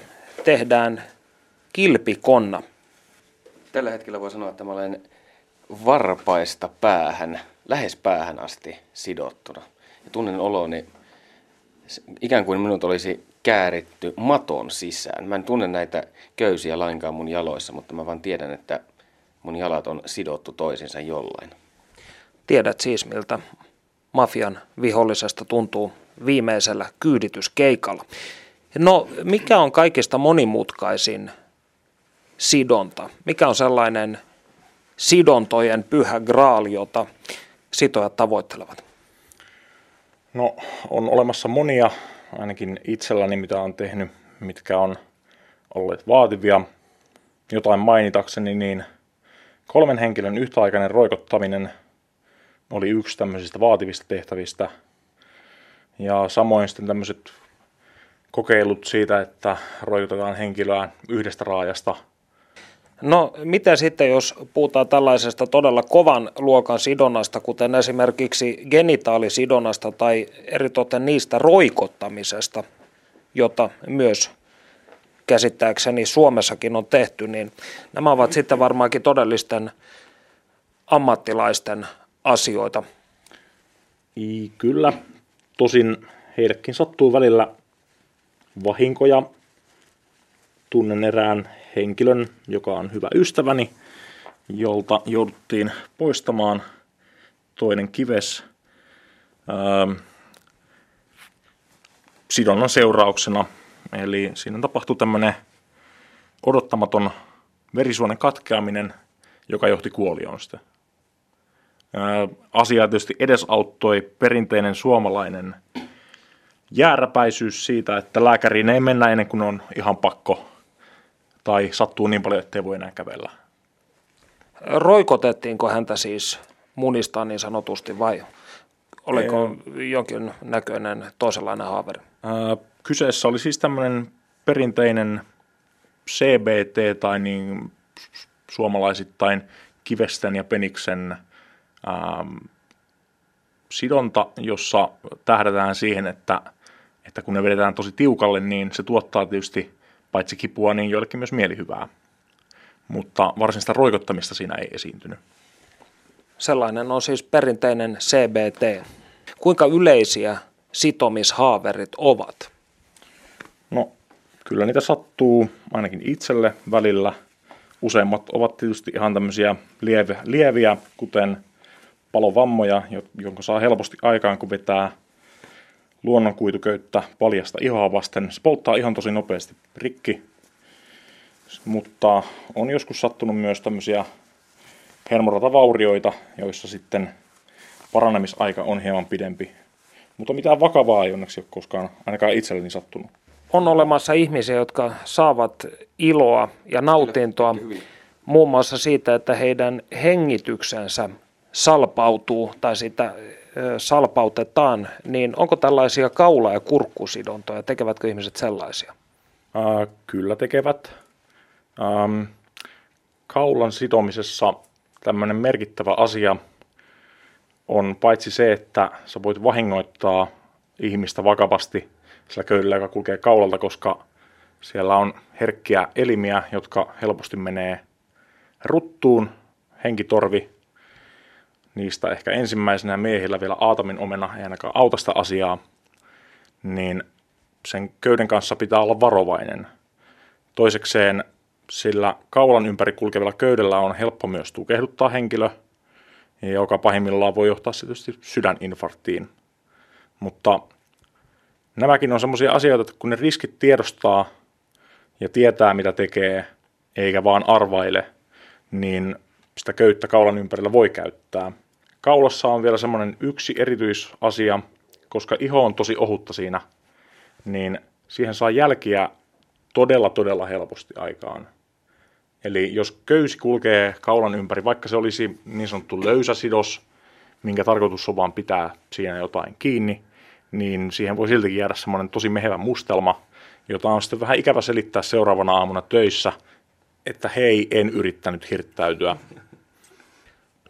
tehdään kilpikonna. Tällä hetkellä voi sanoa, että mä olen varpaista päähän, lähes päähän asti sidottuna. Ja tunnen oloni ikään kuin minut olisi kääritty maton sisään. Mä en tunne näitä köysiä lainkaan mun jaloissa, mutta mä vaan tiedän, että mun jalat on sidottu toisinsa jollain. Tiedät siis, miltä mafian vihollisesta tuntuu viimeisellä kyydityskeikalla. No, mikä on kaikista monimutkaisin sidonta? Mikä on sellainen sidontojen pyhä graal, jota sitojat tavoittelevat? No, on olemassa monia, ainakin itselläni, mitä on tehnyt, mitkä on olleet vaativia. Jotain mainitakseni, niin kolmen henkilön yhtäaikainen roikottaminen oli yksi tämmöisistä vaativista tehtävistä. Ja samoin sitten tämmöiset kokeilut siitä, että roikotetaan henkilöä yhdestä raajasta – No mitä sitten, jos puhutaan tällaisesta todella kovan luokan sidonnasta, kuten esimerkiksi genitaalisidonnasta tai eritoten niistä roikottamisesta, jota myös käsittääkseni Suomessakin on tehty, niin nämä ovat sitten varmaankin todellisten ammattilaisten asioita. I, kyllä, tosin heillekin sattuu välillä vahinkoja. Tunnen erään henkilön, joka on hyvä ystäväni, jolta jouduttiin poistamaan toinen kives ää, sidonnan seurauksena. Eli siinä tapahtui tämmöinen odottamaton verisuonen katkeaminen, joka johti kuolioon sitten. Asia tietysti edesauttoi perinteinen suomalainen jääräpäisyys siitä, että lääkäriin ei mennä ennen kuin on ihan pakko tai sattuu niin paljon, ettei voi enää kävellä. Roikotettiinko häntä siis munista niin sanotusti vai oliko jonkin näköinen toisenlainen haaveri? Ää, kyseessä oli siis tämmöinen perinteinen CBT tai niin suomalaisittain kivesten ja peniksen ää, sidonta, jossa tähdätään siihen, että, että kun ne vedetään tosi tiukalle, niin se tuottaa tietysti paitsi kipua, niin joillekin myös mielihyvää. Mutta varsinaista roikottamista siinä ei esiintynyt. Sellainen on siis perinteinen CBT. Kuinka yleisiä sitomishaaverit ovat? No, kyllä niitä sattuu ainakin itselle välillä. Useimmat ovat tietysti ihan tämmöisiä lieviä, lieviä kuten palovammoja, jonka saa helposti aikaan, kun vetää luonnonkuituköyttä paljasta ihoa vasten. Se polttaa ihan tosi nopeasti rikki, mutta on joskus sattunut myös tämmöisiä hermoratavaurioita, joissa sitten paranemisaika on hieman pidempi. Mutta mitään vakavaa ei onneksi ole koskaan ainakaan itselleni sattunut. On olemassa ihmisiä, jotka saavat iloa ja nautintoa muun muassa siitä, että heidän hengityksensä salpautuu tai sitä salpautetaan, niin onko tällaisia kaula- ja kurkkusidontoja? Tekevätkö ihmiset sellaisia? Äh, kyllä tekevät. Ähm, kaulan sitomisessa tämmöinen merkittävä asia on paitsi se, että sä voit vahingoittaa ihmistä vakavasti sillä köydellä, joka kulkee kaulalta, koska Siellä on herkkiä elimiä, jotka helposti menee ruttuun, henkitorvi. Niistä ehkä ensimmäisenä miehillä vielä aatamin omena, ei ainakaan auta sitä asiaa. Niin sen köyden kanssa pitää olla varovainen. Toisekseen sillä kaulan ympäri kulkevilla köydellä on helppo myös tukehduttaa henkilö, joka pahimmillaan voi johtaa tietysti sydäninfarktiin. Mutta nämäkin on sellaisia asioita, että kun ne riskit tiedostaa ja tietää mitä tekee, eikä vaan arvaile, niin sitä köyttä kaulan ympärillä voi käyttää. Kaulassa on vielä semmoinen yksi erityisasia, koska iho on tosi ohutta siinä, niin siihen saa jälkiä todella todella helposti aikaan. Eli jos köysi kulkee kaulan ympäri, vaikka se olisi niin sanottu löysäsidos, minkä tarkoitus on vaan pitää siinä jotain kiinni, niin siihen voi siltikin jäädä semmoinen tosi mehevä mustelma, jota on sitten vähän ikävä selittää seuraavana aamuna töissä, että hei, en yrittänyt hirttäytyä.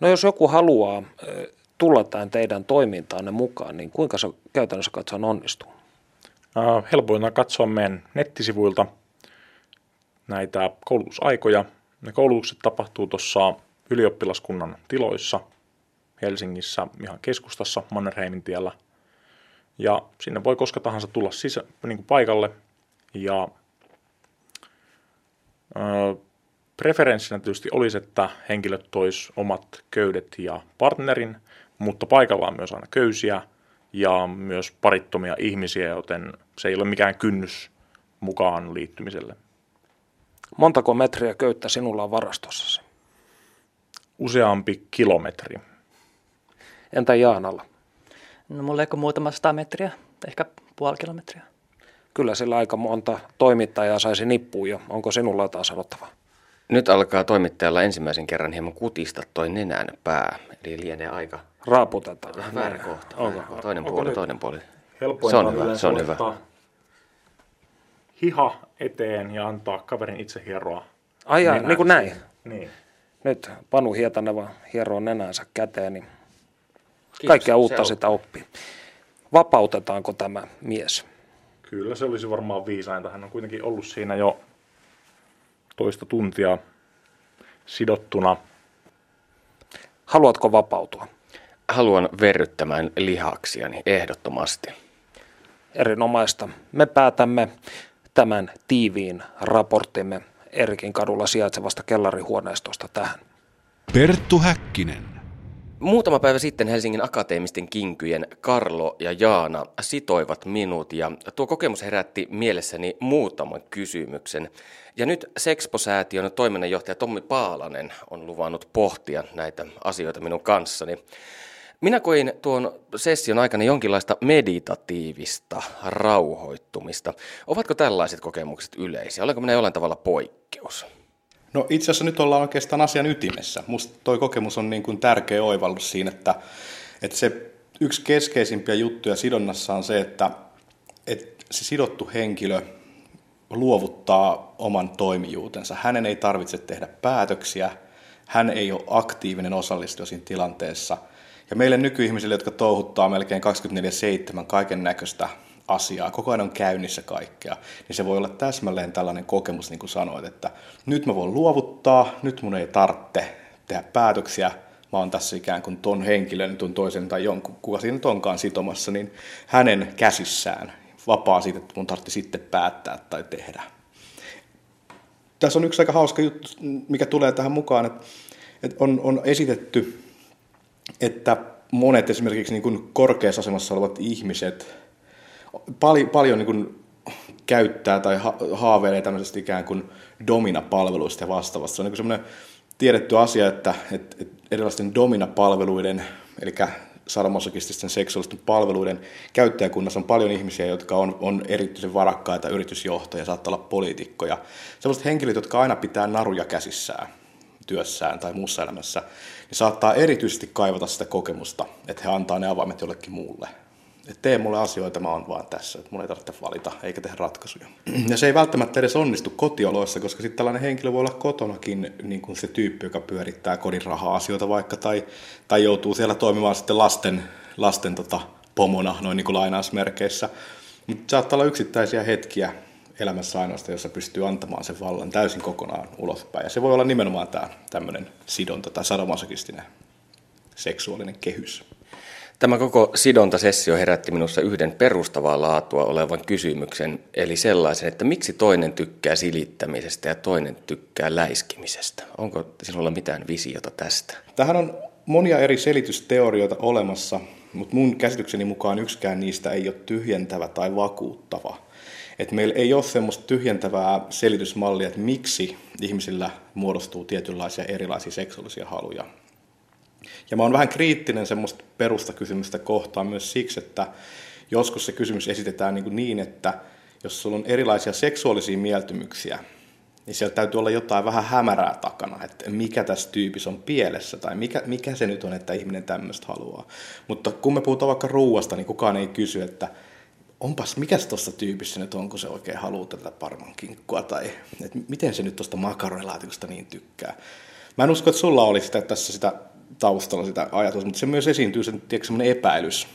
No jos joku haluaa tulla tähän teidän toimintaanne mukaan, niin kuinka se käytännössä katsoen onnistuu? Helpointa katsoa meidän nettisivuilta näitä koulutusaikoja. Ne koulutukset tapahtuu tuossa ylioppilaskunnan tiloissa Helsingissä ihan keskustassa Mannerheimin tiellä. Ja sinne voi koska tahansa tulla sisä, niin kuin paikalle. Ja preferenssinä tietysti olisi, että henkilöt tois omat köydet ja partnerin, mutta paikalla on myös aina köysiä ja myös parittomia ihmisiä, joten se ei ole mikään kynnys mukaan liittymiselle. Montako metriä köyttä sinulla on varastossasi? Useampi kilometri. Entä Jaanalla? No mulla ei muutama sata metriä, ehkä puoli kilometriä. Kyllä sillä aika monta toimittajaa saisi nippuun jo. Onko sinulla jotain sanottavaa? Nyt alkaa toimittajalla ensimmäisen kerran hieman kutista toi nenän pää. Eli lienee aika Raaputetaan. vähän väärä kohta. Onko? Toinen Onko puoli, toinen puoli. Se on hyvä, se on hyvä. Hiha eteen ja antaa kaverin itse hieroa. Ai jaa, niin kuin näin. Niin. Nyt Panu Hietaneva hieroo nenänsä käteen, niin Kiitos, kaikkea uutta sitä oppii. Vapautetaanko tämä mies? Kyllä se olisi varmaan viisainta. Hän on kuitenkin ollut siinä jo toista tuntia sidottuna. Haluatko vapautua? Haluan verryttämään lihaksiani ehdottomasti. Erinomaista. Me päätämme tämän tiiviin raporttimme Erikin kadulla sijaitsevasta kellarihuoneistosta tähän. Perttu Häkkinen. Muutama päivä sitten Helsingin akateemisten kinkyjen Karlo ja Jaana sitoivat minut ja tuo kokemus herätti mielessäni muutaman kysymyksen. Ja nyt Sexpo-säätiön toiminnanjohtaja Tommi Paalanen on luvannut pohtia näitä asioita minun kanssani. Minä koin tuon session aikana jonkinlaista meditatiivista rauhoittumista. Ovatko tällaiset kokemukset yleisiä? Olenko minä jollain tavalla poikkeus? No itse asiassa nyt ollaan oikeastaan asian ytimessä. Musta toi kokemus on niin kuin tärkeä oivallus siinä, että, että se yksi keskeisimpiä juttuja sidonnassa on se, että, että se sidottu henkilö luovuttaa oman toimijuutensa. Hänen ei tarvitse tehdä päätöksiä, hän ei ole aktiivinen osallistuja siinä tilanteessa. Ja meille nykyihmisille, jotka touhuttaa melkein 24-7 kaiken näköistä asiaa, koko ajan on käynnissä kaikkea, niin se voi olla täsmälleen tällainen kokemus, niin kuin sanoit, että nyt mä voin luovuttaa, nyt mun ei tarvitse tehdä päätöksiä, mä oon tässä ikään kuin ton henkilön, ton toisen tai jonkun, kuka siinä nyt onkaan sitomassa, niin hänen käsissään, vapaa siitä, että mun tarvitsee sitten päättää tai tehdä. Tässä on yksi aika hauska juttu, mikä tulee tähän mukaan, että, että on, on esitetty, että monet esimerkiksi niin kuin korkeassa asemassa olevat ihmiset pali, paljon niin kuin käyttää tai ha, haaveilee tämmöisestä ikään kuin domina-palveluista ja vastaavasta. Se on niin semmoinen tiedetty asia, että, että, että erilaisten domina-palveluiden, eli sadomasokististen seksuaalisten palveluiden käyttäjäkunnassa on paljon ihmisiä, jotka on, on erityisen varakkaita yritysjohtajia, saattaa olla poliitikkoja. Sellaiset henkilöt, jotka aina pitää naruja käsissään työssään tai muussa elämässä, niin saattaa erityisesti kaivata sitä kokemusta, että he antaa ne avaimet jollekin muulle. Että tee mulle asioita, mä oon vaan tässä, että mun ei tarvitse valita eikä tehdä ratkaisuja. Ja se ei välttämättä edes onnistu kotioloissa, koska sitten tällainen henkilö voi olla kotonakin niin kuin se tyyppi, joka pyörittää kodin raha-asioita vaikka, tai, tai joutuu siellä toimimaan sitten lasten, lasten tota, pomona, noin niin kuin lainausmerkeissä. Mutta saattaa olla yksittäisiä hetkiä elämässä ainoastaan, jossa pystyy antamaan sen vallan täysin kokonaan ulospäin. Ja se voi olla nimenomaan tämä tämmöinen sidonta tai sadomasokistinen seksuaalinen kehys. Tämä koko sidontasessio herätti minussa yhden perustavaa laatua olevan kysymyksen, eli sellaisen, että miksi toinen tykkää silittämisestä ja toinen tykkää läiskimisestä. Onko sinulla mitään visiota tästä? Tähän on monia eri selitysteorioita olemassa, mutta mun käsitykseni mukaan yksikään niistä ei ole tyhjentävä tai vakuuttava. Et meillä ei ole semmoista tyhjentävää selitysmallia, että miksi ihmisillä muodostuu tietynlaisia erilaisia seksuaalisia haluja. Ja mä oon vähän kriittinen semmoista perustakysymystä kohtaan myös siksi, että joskus se kysymys esitetään niin, niin että jos sulla on erilaisia seksuaalisia mieltymyksiä, niin siellä täytyy olla jotain vähän hämärää takana, että mikä tässä tyypissä on pielessä tai mikä, mikä se nyt on, että ihminen tämmöistä haluaa. Mutta kun me puhutaan vaikka ruuasta, niin kukaan ei kysy, että onpas, mikä tuossa tyypissä nyt on, kun se oikein haluaa tätä parmankinkkua tai että miten se nyt tuosta makaronilaatikosta niin tykkää. Mä en usko, että sulla oli sitä, tässä sitä taustalla sitä ajatusta, mutta se myös esiintyy sen, tiedätkö, epäilys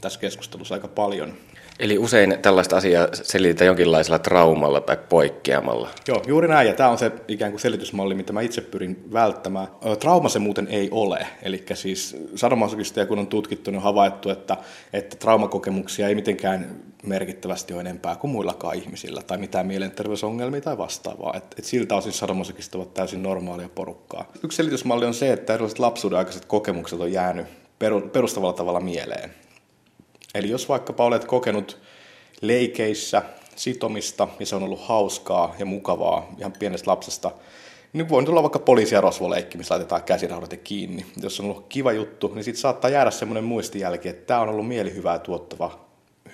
tässä keskustelussa aika paljon. Eli usein tällaista asiaa selitetään jonkinlaisella traumalla tai poikkeamalla. Joo, juuri näin, ja tämä on se ikään kuin selitysmalli, mitä mä itse pyrin välttämään. Trauma se muuten ei ole, eli siis sadomasokisteja kun on tutkittu, niin on havaittu, että, että traumakokemuksia ei mitenkään merkittävästi ole enempää kuin muillakaan ihmisillä, tai mitään mielenterveysongelmia tai vastaavaa. Et, et siltä osin sadomasokistit ovat täysin normaalia porukkaa. Yksi selitysmalli on se, että erilaiset lapsuuden aikaiset kokemukset on jäänyt perustavalla tavalla mieleen. Eli jos vaikkapa olet kokenut leikeissä sitomista ja se on ollut hauskaa ja mukavaa ihan pienestä lapsesta, niin voi tulla vaikka poliisi- ja rosvoleikki, missä laitetaan käsiraudoite kiinni. Jos on ollut kiva juttu, niin sitten saattaa jäädä semmoinen muistijälki, että tämä on ollut mielihyvää tuottava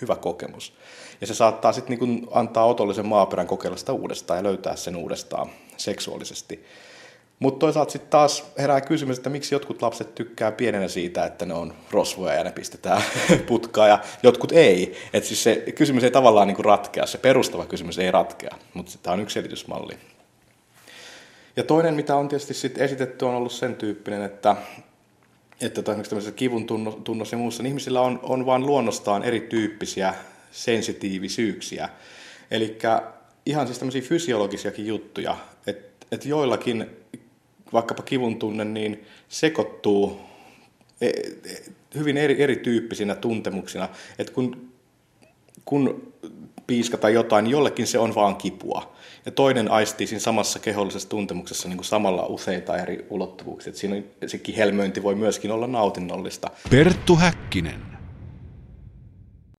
hyvä kokemus. Ja se saattaa sitten niin antaa otollisen maaperän kokeilla sitä uudestaan ja löytää sen uudestaan seksuaalisesti. Mutta toisaalta sitten taas herää kysymys, että miksi jotkut lapset tykkää pienenä siitä, että ne on rosvoja ja ne pistetään putkaan ja jotkut ei. Että siis se kysymys ei tavallaan niinku ratkea, se perustava kysymys ei ratkea, mutta tämä on yksi selitysmalli. Ja toinen, mitä on tietysti sit esitetty, on ollut sen tyyppinen, että, että esimerkiksi tämmöisessä kivun tunnossa ja muussa, niin ihmisillä on, on vain luonnostaan erityyppisiä sensitiivisyyksiä. Eli ihan siis tämmöisiä fysiologisiakin juttuja, että et joillakin vaikkapa kivun tunne, niin sekoittuu e, e, hyvin eri, erityyppisinä tuntemuksina. Että kun, kun piiskata jotain, niin jollekin se on vaan kipua. Ja toinen aistii siinä samassa kehollisessa tuntemuksessa niin kuin samalla useita eri ulottuvuuksia. Että siinä se kihelmöinti voi myöskin olla nautinnollista. Perttu Häkkinen.